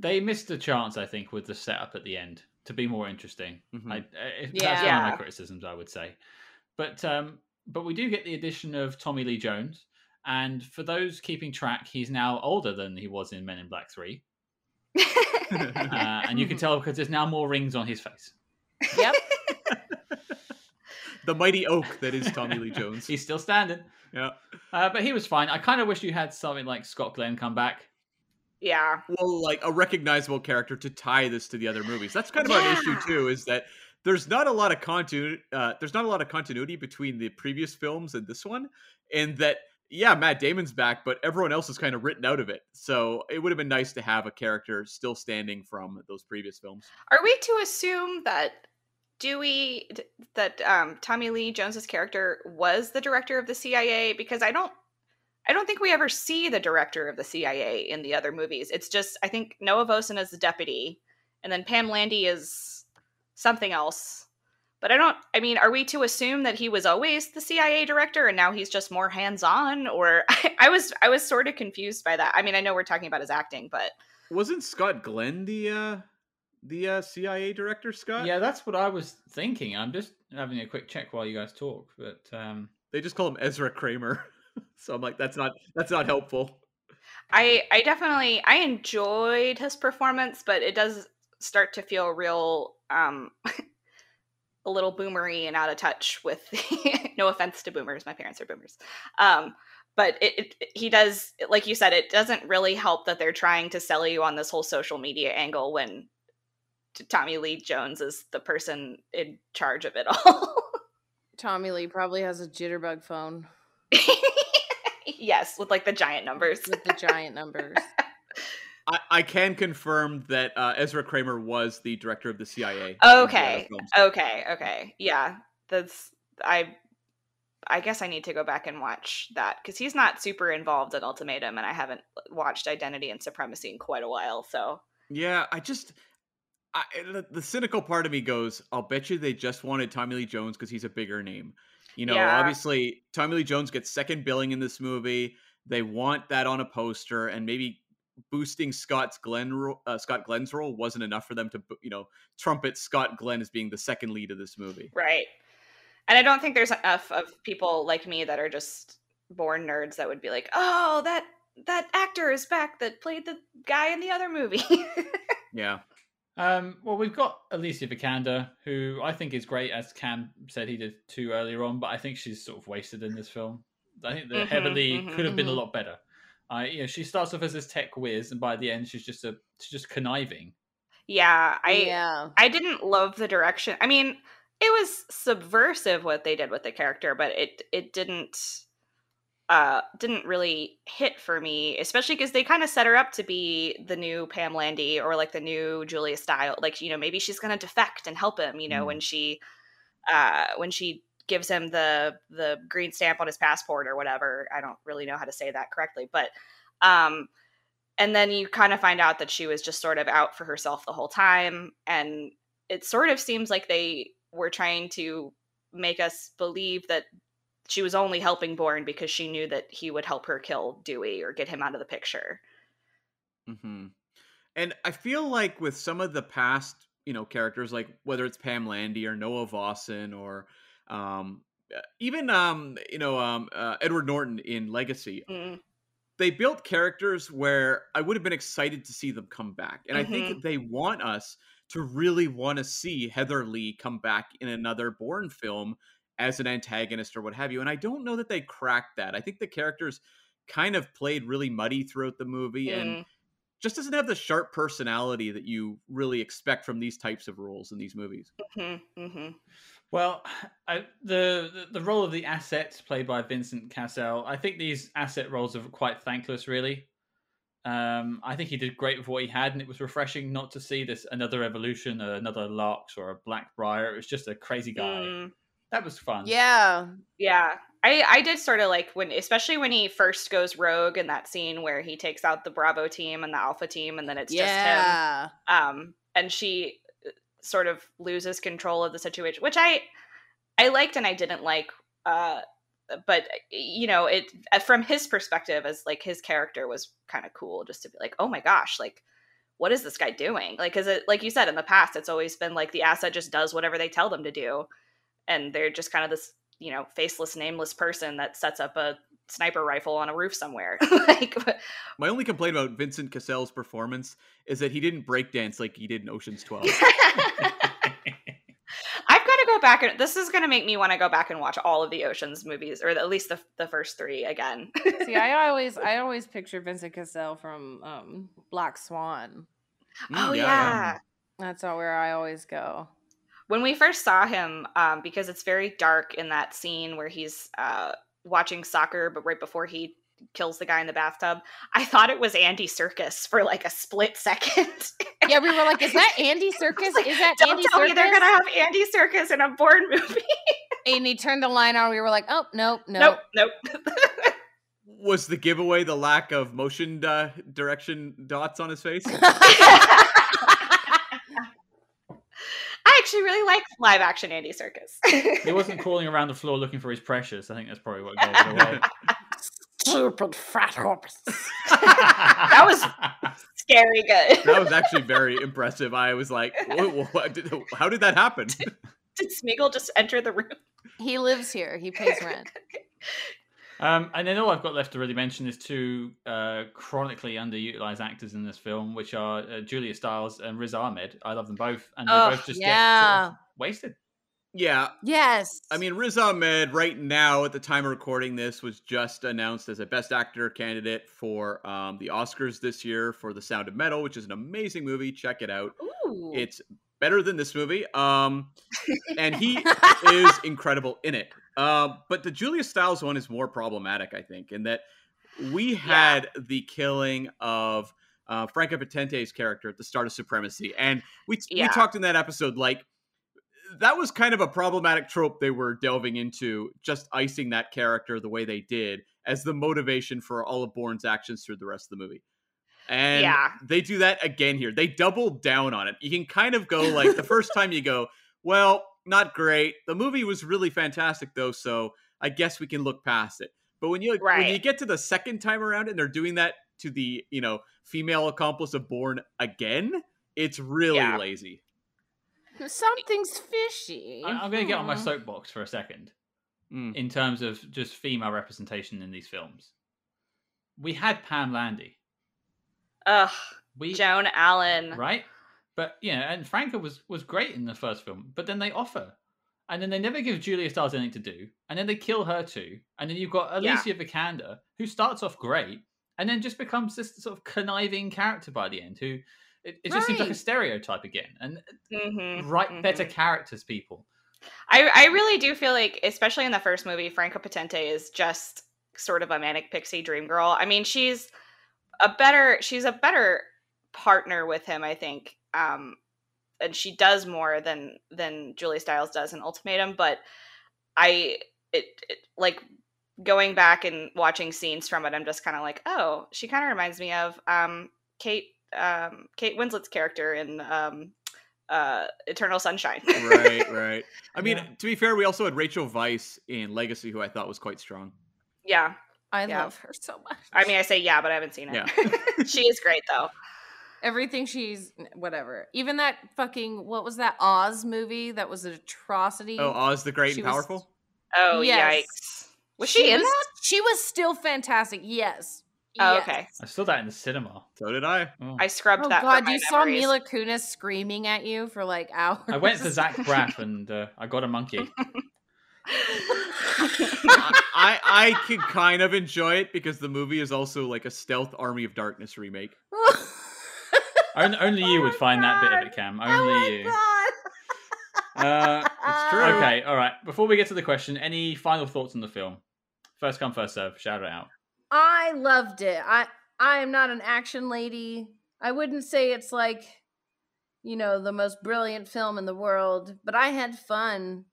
They missed a chance, I think, with the setup at the end to be more interesting. Mhm. I, uh, that's Yeah. one of my criticisms, I would say. But um, but we do get the addition of Tommy Lee Jones, and for those keeping track, he's now older than he was in Men in Black Three, uh, and you can tell because there's now more rings on his face. Yep. the mighty oak that is Tommy Lee Jones. He's still standing, yeah. uh, but he was fine. I kind of wish you had something like Scott Glenn come back. Yeah, well like a recognizable character to tie this to the other movies. That's kind of an issue too is that there's not a lot of continuity uh, there's not a lot of continuity between the previous films and this one and that yeah matt damon's back but everyone else is kind of written out of it. So it would have been nice to have a character still standing from those previous films. Are we to assume that Dewey th- that um, Tommy Lee Jones's character was the director of the CIA? Because I don't, I don't think we ever see the director of the CIA in the other movies. It's just I think Noah Vosen is the deputy, and then Pam Landy is something else. But I don't. I mean, are we to assume that he was always the CIA director and now he's just more hands-on? Or I, I was, I was sort of confused by that. I mean, I know we're talking about his acting, but wasn't scott glenn the uh the uh cia director scott Yeah, that's what I was thinking. I'm just having a quick check while you guys talk, but um, they just call him ezra kramer so i'm like that's not that's not helpful I I definitely I enjoyed his performance, but it does start to feel real um a little boomery and out of touch with no offense to boomers, my parents are boomers. Um but it, it he does like you said it doesn't really help that they're trying to sell you on this whole social media angle when t- Tommy Lee Jones is the person in charge of it all. Tommy Lee probably has a jitterbug phone yes, with like the giant numbers. with the giant numbers. I, I can confirm that uh, Ezra Kramer was the director of the CIA. in the other Okay. Okay, okay. Yeah. That's I I guess I need to go back and watch that cuz he's not super involved in Ultimatum and I haven't watched Identity and Supremacy in quite a while. So Yeah, I just I, the, the cynical part of me goes, I'll bet you they just wanted Tommy Lee Jones because he's a bigger name. You know, Yeah. obviously Tommy Lee Jones gets second billing in this movie. They want that on a poster, and maybe boosting Scott's Glenn uh, Scott Glenn's role wasn't enough for them to you know trumpet Scott Glenn as being the second lead of this movie. Right. And I don't think there's enough of people like me that are just Bourne nerds that would be like, "Oh, that that actor is back that played the guy in the other movie." Yeah, Um, well, we've got Alicia Vikander, who I think is great, as Cam said he did too earlier on, but I think she's sort of wasted in this film. I think the Mhm, Heather Lee mhm, could have been a mhm. lot better. I, you know, she starts off as this tech whiz, and by the end, she's just a she's just conniving. yeah, I yeah. I didn't love the direction. I mean, it was subversive what they did with the character, but it it didn't uh, didn't really hit for me, especially because they kind of set her up to be the new Pam Landy or like the new Julia Stiles. Like, you know, maybe she's going to defect and help him. You know, Mm. when she uh, when she gives him the the green stamp on his passport or whatever. I don't really know how to say that correctly, but um, and then you kind of find out that she was just sort of out for herself the whole time, and it sort of seems like they were trying to make us believe that she was only helping Bourne because she knew that he would help her kill Dewey or get him out of the picture. hmm And I feel like with some of the past, you know, characters, like whether it's Pam Landy or Noah Vosen or um, even um, you know um, uh, Edward Norton in Legacy, Mm, they built characters where I would have been excited to see them come back, and I Mm-hmm. think they want us to really want to see Heather Lee come back in another Bourne film as an antagonist or what have you. And I don't know that they cracked that. I think the characters kind of played really muddy throughout the movie and mm, just doesn't have the sharp personality that you really expect from these types of roles in these movies. mhm, mhm. Well, I, the, the the role of the asset played by Vincent Cassel, I think these asset roles are quite thankless. Really, um, I think he did great with what he had, and it was refreshing not to see this another evolution, uh, another LARX or a Black Blackbriar. It was just a crazy guy. Mm. That was fun. Yeah. Yeah. I, I did sort of like when especially when he first goes rogue in that scene where he takes out the Bravo team and the Alpha team and then it's yeah. just him. Um and she uh, sort of loses control of the situation, which I I liked and I didn't like uh but you know, it uh, from his perspective as like his character was kind of cool just to be like, "Oh my gosh, like what is this guy doing?" Like cuz it like you said in the past it's always been like the asset just does whatever they tell them to do and they're just kind of this you know faceless nameless person that sets up a sniper rifle on a roof somewhere like My only complaint about Vincent Cassel's performance is that he didn't breakdance like he did in Ocean's 12. i've got to go back and this is going to make me want to go back and watch all of the oceans movies or at least the, the first three again See, I always I always picture Vincent Cassell from um, Black Swan. oh Mm, yeah, That's all where I always go. When we first saw him um, because it's very dark in that scene where he's uh, watching soccer but right before he kills the guy in the bathtub i thought it was andy serkis for like a split second Yeah, we were like, is that Andy Serkis? like, Is that Don't Andy tell Serkis? me they're gonna have Andy Serkis in a Bourne movie. And he turned the line on. We were like, oh nope, nope. nope, nope. Was the giveaway the lack of motion uh, direction dots on his face? I actually really like live action Andy Serkis. he wasn't crawling around the floor looking for his precious. I think that's probably what gave it away. Stupid fat horse. That was scary good. that was actually very impressive. I was like, what, what, did, how did that happen? Did Smeagol just enter the room? He lives here. He pays rent. Um, and then all I've got left to really mention is two uh, chronically underutilized actors in this film, which are uh, Julia Stiles and Riz Ahmed. I love them both, and they Oh, both just get sort of wasted. yeah, Yes. I mean, Riz Ahmed, right now at the time of recording this, was just announced as a Best Actor candidate for um, the Oscars this year for The Sound of Metal, which is an amazing movie. Check it out. Ooh. It's better than this movie. Um, and he is incredible in it. Uh, but the Julia Stiles one is more problematic, I think, in that we had the killing of uh, Franka Potente's character at the start of Supremacy, and we Yeah. we talked in that episode like that was kind of a problematic trope they were delving into, just icing that character the way they did as the motivation for all of Bourne's actions through the rest of the movie. And Yeah. they do that again here. They double down on it. You can kind of go like the first time you go, well, not great. The movie was really fantastic though, so I guess we can look past it. But when you when you get to the second time around and they're doing that to the, you know, female accomplice of Bourne again, it's really Yeah. lazy. Something's fishy. I, am going to get on my Hmm. soapbox for a second Mm. in terms of just female representation in these films. We had Pam Landy, Ugh, we Joan Allen. right, but yeah, and Franco was was great in the first film, but then they offer. And then they never give Julia Stiles anything to do, and then they kill her too. And then you've got Yeah. Alicia Vikander, who starts off great, and then just becomes this sort of conniving character by the end, who it, it just seems like a stereotype again. And Mhm, write better mhm. characters, people. I, I really do feel like, especially in the first movie, Franka Potente is just sort of a manic pixie dream girl. I mean, she's a better she's a better partner with him, I think. Um and she does more than than Julie Stiles does in Ultimatum, but I it, it like going back and watching scenes from it, I'm just kind of like, oh, she kind of reminds me of um, Kate um, Kate Winslet's character in um, uh, Eternal Sunshine. right, right. I mean, Yeah. to be fair, we also had Rachel Weisz in Legacy, who I thought was quite strong. Yeah, I Yeah. love her so much. I mean, I say yeah, but I haven't seen it. Yeah. she is great though. Everything she's whatever. Even that fucking what was that Oz movie that was an atrocity? Oh, Oz the Great She and was- Powerful. Oh Yes. yikes! Was she, in was, that? She was still fantastic. Yes. Oh, Yes. okay. I saw that in the cinema. So did I. Oh. I scrubbed Oh that. god, from my you saw memories. Mila Kunis screaming at you for like hours. I went to Zach Braff and uh, I got a monkey. I I could kind of enjoy it because the movie is also like a stealth Army of Darkness remake. only, only you Oh would my find that bit of it, Cam. oh Only my you. god. Uh, It's true. okay, all right. Before we get to the question, any final thoughts on the film? First come, first serve. Shout it out. I loved it. I I am not an action lady. I wouldn't say it's like you know the most brilliant film in the world, but I had fun.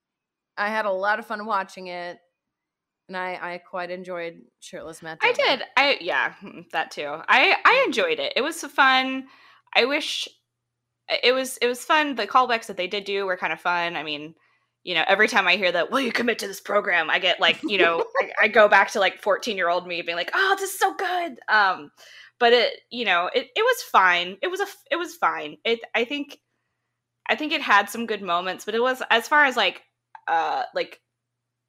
I had a lot of fun watching it, and I I quite enjoyed shirtless Matt. I did. I yeah, that too. I I enjoyed it. It was fun. I wish it was it was fun. The callbacks that they did do were kind of fun. I mean, you know, every time I hear that, will you commit to this program? I get like, you know, I, I go back to like 14 year old me being like, oh, this is so good. Um, but it, you know, it, it was fine. It was a, f- it was fine. It, I think, I think it had some good moments, but it was as far as like, uh, like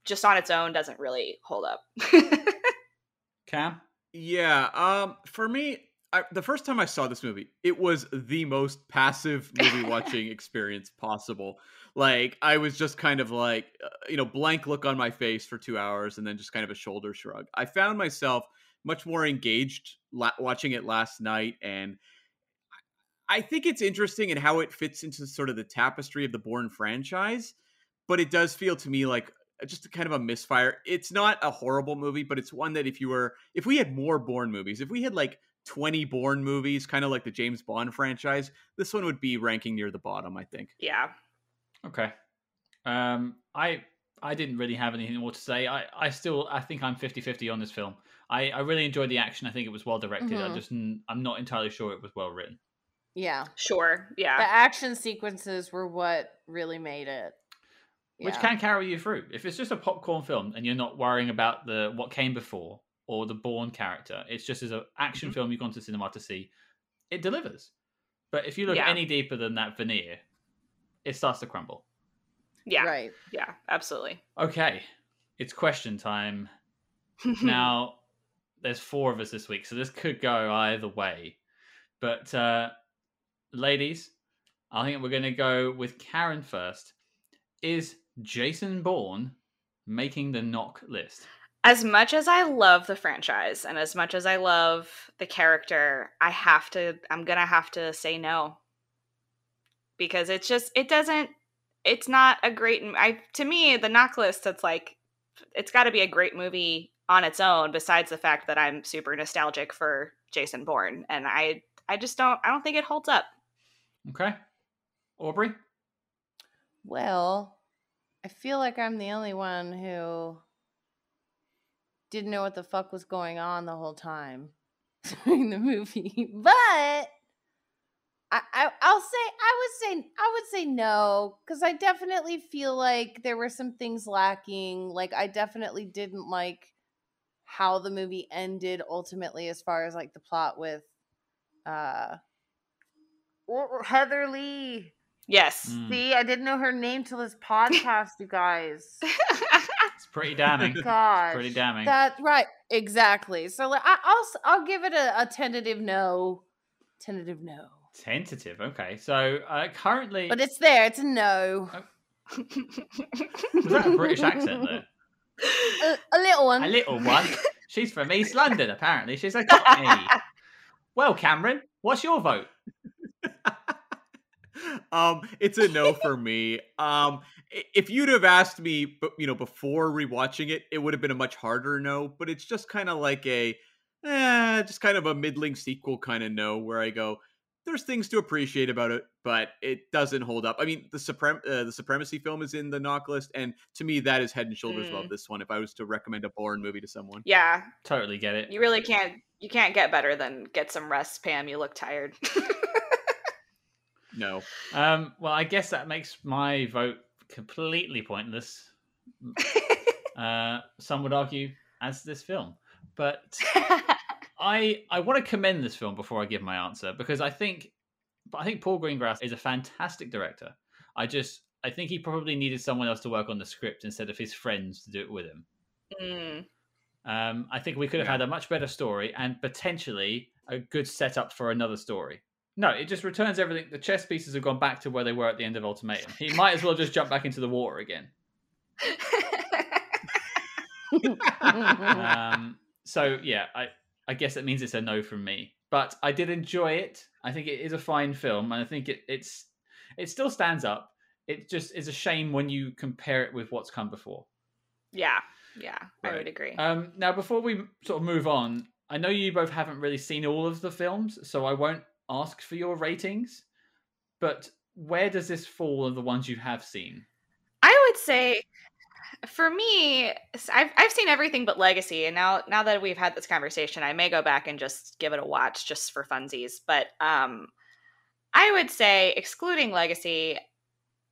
just on its own doesn't really hold up. Cam? Yeah. Um. For me, I, the first time I saw this movie, it was the most passive movie watching experience possible. Like I was just kind of like, uh, you know, blank look on my face for two hours, and then just kind of a shoulder shrug. I found myself much more engaged la- watching it last night, and I think it's interesting in how it fits into sort of the tapestry of the Bourne franchise. But it does feel to me like just a kind of a misfire. It's not a horrible movie, but it's one that if you were, if we had more Bourne movies, if we had like 20 Bourne movies, kind of like the James Bond franchise, this one would be ranking near the bottom, I think. yeah. Okay. Um, I I didn't really have anything more to say. I, I still I think I'm 50-50 on this film. I, I really enjoyed the action. I think it was well directed. I Mhm. just I'm not entirely sure it was well written. Yeah, Sure. Yeah. the action sequences were what really made it. Which Yeah. can carry you through. If it's just a popcorn film and you're not worrying about the what came before or the Bourne character, it's just as an action Mhm. film you've gone to cinema to see, it delivers. But if you look Yeah. any deeper than that veneer, it starts to crumble. yeah. right. Yeah. Absolutely. Okay, it's question time. now there's four of us this week so this could go either way but uh ladies i think we're going to go with karen first is jason bourne making the knock list as much as I love the franchise and as much as I love the character, I have to I'm going to have to say no. Because it's just it doesn't it's not a great I to me the knock list it's like it's got to be a great movie on its own besides the fact that I'm super nostalgic for Jason Bourne and I I just don't I don't think it holds up. okay aubrey Well, I feel like I'm the only one who didn't know what the fuck was going on the whole time during the movie. But I, I I'll say I would say I would say no because I definitely feel like there were some things lacking. Like I definitely didn't like how the movie ended ultimately as far as like the plot with uh Heather Lee. Yes. Mm, See, I didn't know her name till this podcast, you guys. It's pretty damning pretty damning That right, exactly. So like, I, I'll s- I'll give it a, a tentative no, tentative no. tentative okay so uh currently But it's there. It's a no. was that a british accent there A, a little one. a little one she's from east london apparently she's a cockney well cameron what's your vote um, it's a no for me. Um, if you'd have asked me, you know, before rewatching it, it would have been a much harder no. But it's just kind of like a, eh, just kind of a middling sequel kind of no, where I go, there's things to appreciate about it, but it doesn't hold up. I mean, the suprem uh, the supremacy film is in the knock list, and to me, that is head and shoulders mm. above this one. If I was to recommend a Bourne movie to someone, yeah, totally get it. You really can't. You can't get better than get some rest, Pam. You look tired. no. Um. Well, I guess that makes my vote completely pointless. uh, some would argue as this film, but I I want to commend this film before I give my answer because I think I think Paul Greengrass is a fantastic director. I just I think he probably needed someone else to work on the script instead of his friends to do it with him. Mm. Um, I think we could have yeah. had a much better story and potentially a good setup for another story. No, it just returns everything. The chess pieces have gone back to where they were at the end of Ultimatum. He might as well just jump back into the water again. um, so yeah, I I guess that means it's a no from me. But I did enjoy it. I think it is a fine film, and I think it, it's it still stands up. It just is a shame when you compare it with what's come before. Yeah, yeah, right. I would agree. Um, now, before we sort of move on, I know you both haven't really seen all of the films, so I won't ask for your ratings. But where does this fall of the ones you have seen? I would say for me, I've I've seen everything but Legacy, and now now that we've had this conversation, I may go back and just give it a watch just for funsies. But um, I would say, excluding Legacy,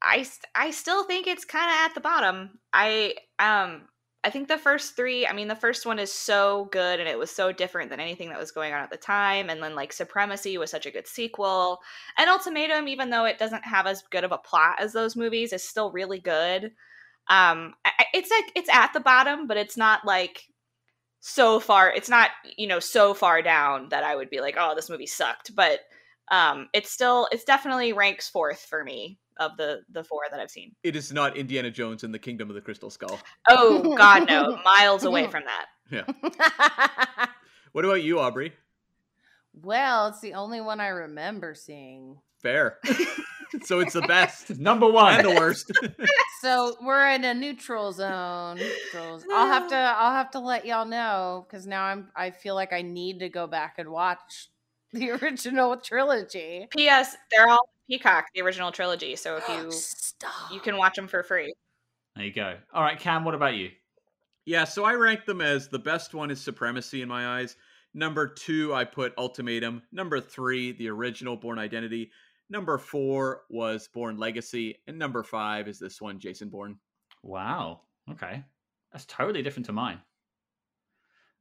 I I still think it's kind of at the bottom. I um I think the first three, I mean, the first one is so good and it was so different than anything that was going on at the time. And then, like, Supremacy was such a good sequel. And Ultimatum, even though it doesn't have as good of a plot as those movies, is still really good um it's like it's at the bottom but it's not like so far it's not you know so far down that i would be like oh this movie sucked but um it's still it's definitely ranks fourth for me of the the four that i've seen. It is not indiana jones and the kingdom of the crystal skull. Oh god no. Miles away from that. Yeah. What about you aubrey? Well it's the only one i remember seeing. Fair. So it's the best. Number one. And the worst. So we're in a neutral zone. I'll have to I'll have to let y'all know because now I'm I feel like I need to go back and watch the original trilogy. P.S. They're all Peacock, the original trilogy. So if you Stop. you can watch them for free. There you go. All right, Cam. What about you? Yeah, so I rank them as the best one is Supremacy in my eyes. Number two, I put Ultimatum. Number three, the original Bourne Identity. Number four was Bourne Legacy, and number five is this one, Jason Bourne. Wow. Okay, that's totally different to mine.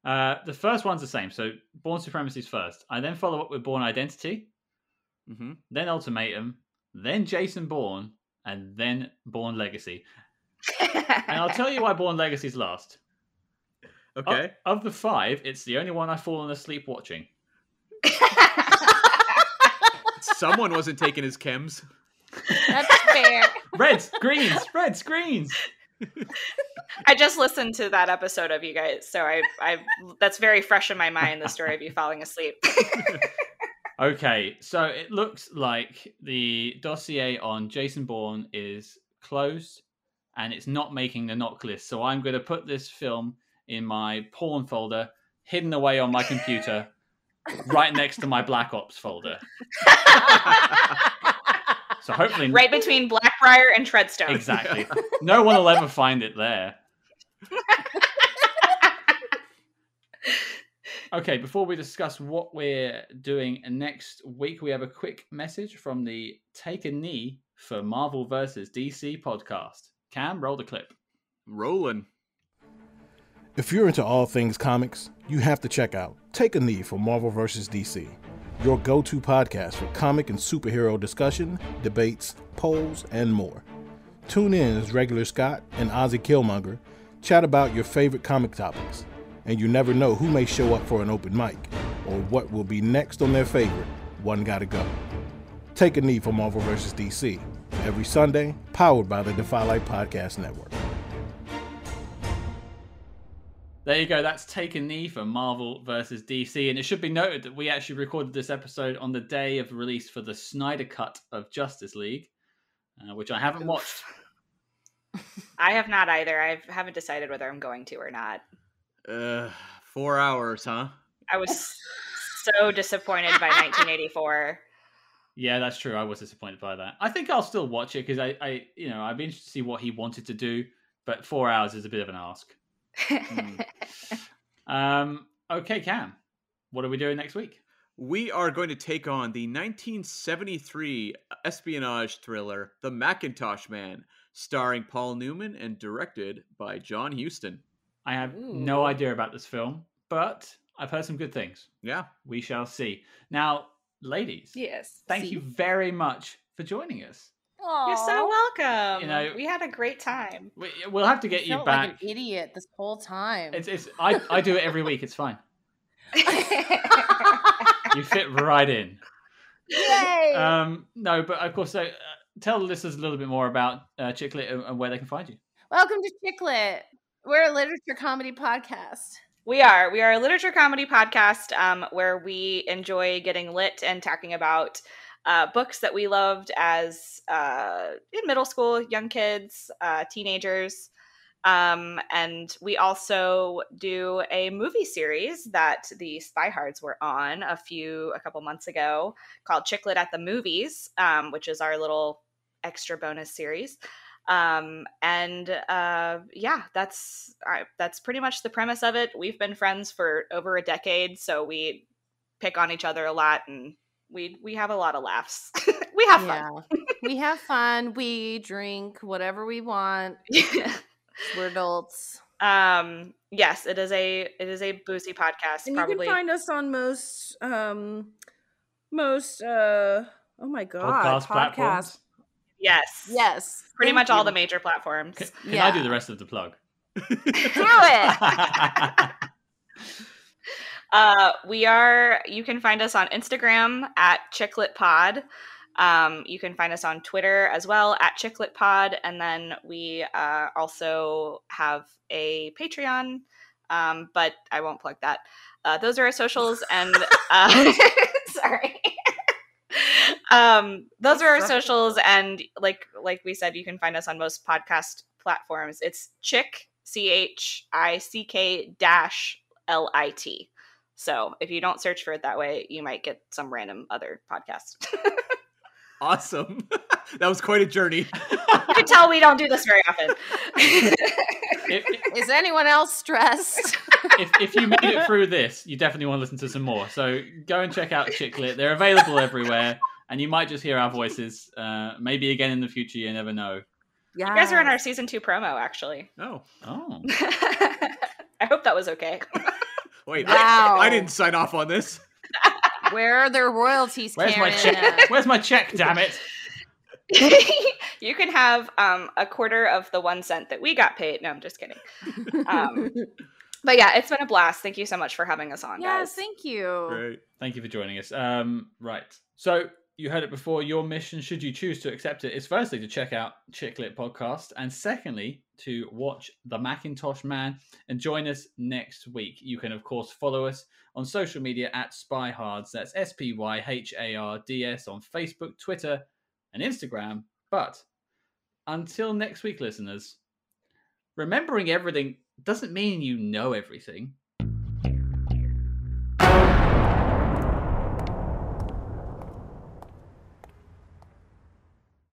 Uh, the first one's the same. So Bourne Supremacy's first. I then follow up with Bourne Identity, mm-hmm. then Ultimatum, then Jason Bourne, and then Bourne Legacy. and I'll tell you why Bourne Legacy's last. Okay. Of, of the five, it's the only one I've fallen asleep watching someone wasn't taking his chems. That's fair. Reds, greens, reds, greens. I just listened to that episode of you guys, so I, I that's very fresh in my mind. The story of you falling asleep. Okay, so it looks like the dossier on Jason Bourne is closed, and it's not making the knock list. So I'm going to put this film in my porn folder, hidden away on my computer, right next to my Black Ops folder. so hopefully, right between Blackbriar and Treadstone. Exactly. No one will ever find it there. okay, before we discuss what we're doing next week, we have a quick message from the Take a Knee for Marvel vs. DC podcast. Cam, roll the clip. Rolling. If you're into all things comics, you have to check out Take a Knee for Marvel vs. DC, your go to podcast for comic and superhero discussion, debates, polls, and more. Tune in as regular Scott and Ozzy Killmonger chat about your favorite comic topics, and you never know who may show up for an open mic or what will be next on their favorite One Gotta Go. Take a Knee for Marvel vs. DC, every Sunday, powered by the Defy Light Podcast Network. There you go. That's Take a Knee for Marvel versus DC. And it should be noted that we actually recorded this episode on the day of release for the Snyder Cut of Justice League, uh, which I haven't watched. I have not either. I haven't decided whether I'm going to or not. Uh, four hours, huh? I was so disappointed by 1984. Yeah, that's true. I was disappointed by that. I think I'll still watch it because I, I, you know, I'd be interested to see what he wanted to do. But four hours is a bit of an ask. Hmm. Um, okay, Cam, what are we doing next week? We are going to take on the 1973 espionage thriller, The MacKintosh Man, starring Paul Newman and directed by John Huston. I have no idea about this film, but I've heard some good things. Yeah. We shall see. Now, ladies, yes. thank you very much for joining us. You're so welcome. You know- we had a great time. We, we'll have to get you felt back. like an idiot this whole time. It's, it's I, I do it every week. It's fine. You fit right in. Yay! Um, no, but of course, so, uh, tell the listeners a little bit more about uh, Chick-Lit and, and where they can find you. Welcome to Chick-Lit. We're a literature comedy podcast. We are. We are a literature comedy podcast um, where we enjoy getting lit and talking about uh, books that we loved as uh, in middle school, young kids, uh, teenagers. Um, and we also do a movie series that the Spyhards were on a few, a couple months ago called Chick-Lit at the Movies, um, which is our little extra bonus series um and uh yeah that's I, that's pretty much the premise of it we've been friends for over a decade so we pick on each other a lot and we we have a lot of laughs we have Yeah. we have fun. We drink whatever we want. fun We're adults. um yes it is a it is a boozy podcast And probably you can find us on most um most uh oh my god Podcast platforms. Yes Yes. pretty thank much all the major platforms Can, can I do the rest of the plug? do it Uh, we are. You can find us on Instagram at Chick-Lit Pod. Um, you can find us on Twitter as well at Chick-Lit Pod, and then we uh, also have a Patreon. Um, but I won't plug that. Uh, those are our socials, and uh, sorry. um, those are our socials, and like like we said, you can find us on most podcast platforms. It's Chick C H I C K dash L I T. So if you don't search for it that way, you might get some random other podcast. Awesome. that was quite a journey. you can tell we don't do this very often. If, Is anyone else stressed? if, if you made it through this, you definitely want to listen to some more. So go and check out Chick-Lit. They're available everywhere, and you might just hear our voices. Uh, maybe again in the future. You never know. yeah you guys are in our season two promo, actually. Oh, Oh, I hope that was okay. wait. Wow. I, I didn't sign off on this. Where are their royalties, where's my check? Where's my check? Damn it! you can have um, a quarter of the one cent that we got paid. No, I'm just kidding. Um, but yeah, it's been a blast. Thank you so much for having us on, Yes, guys. thank you. Right. Thank you for joining us. Um, right. So you heard it before. Your mission, should you choose to accept it, is firstly to check out Chick-Lit podcast, and secondly to watch The MacKintosh Man and join us next week. You can of course follow us on social media at Spyhards. That's S P Y H A R D S on Facebook, Twitter, and Instagram. But until next week, listeners, remembering everything doesn't mean you know everything.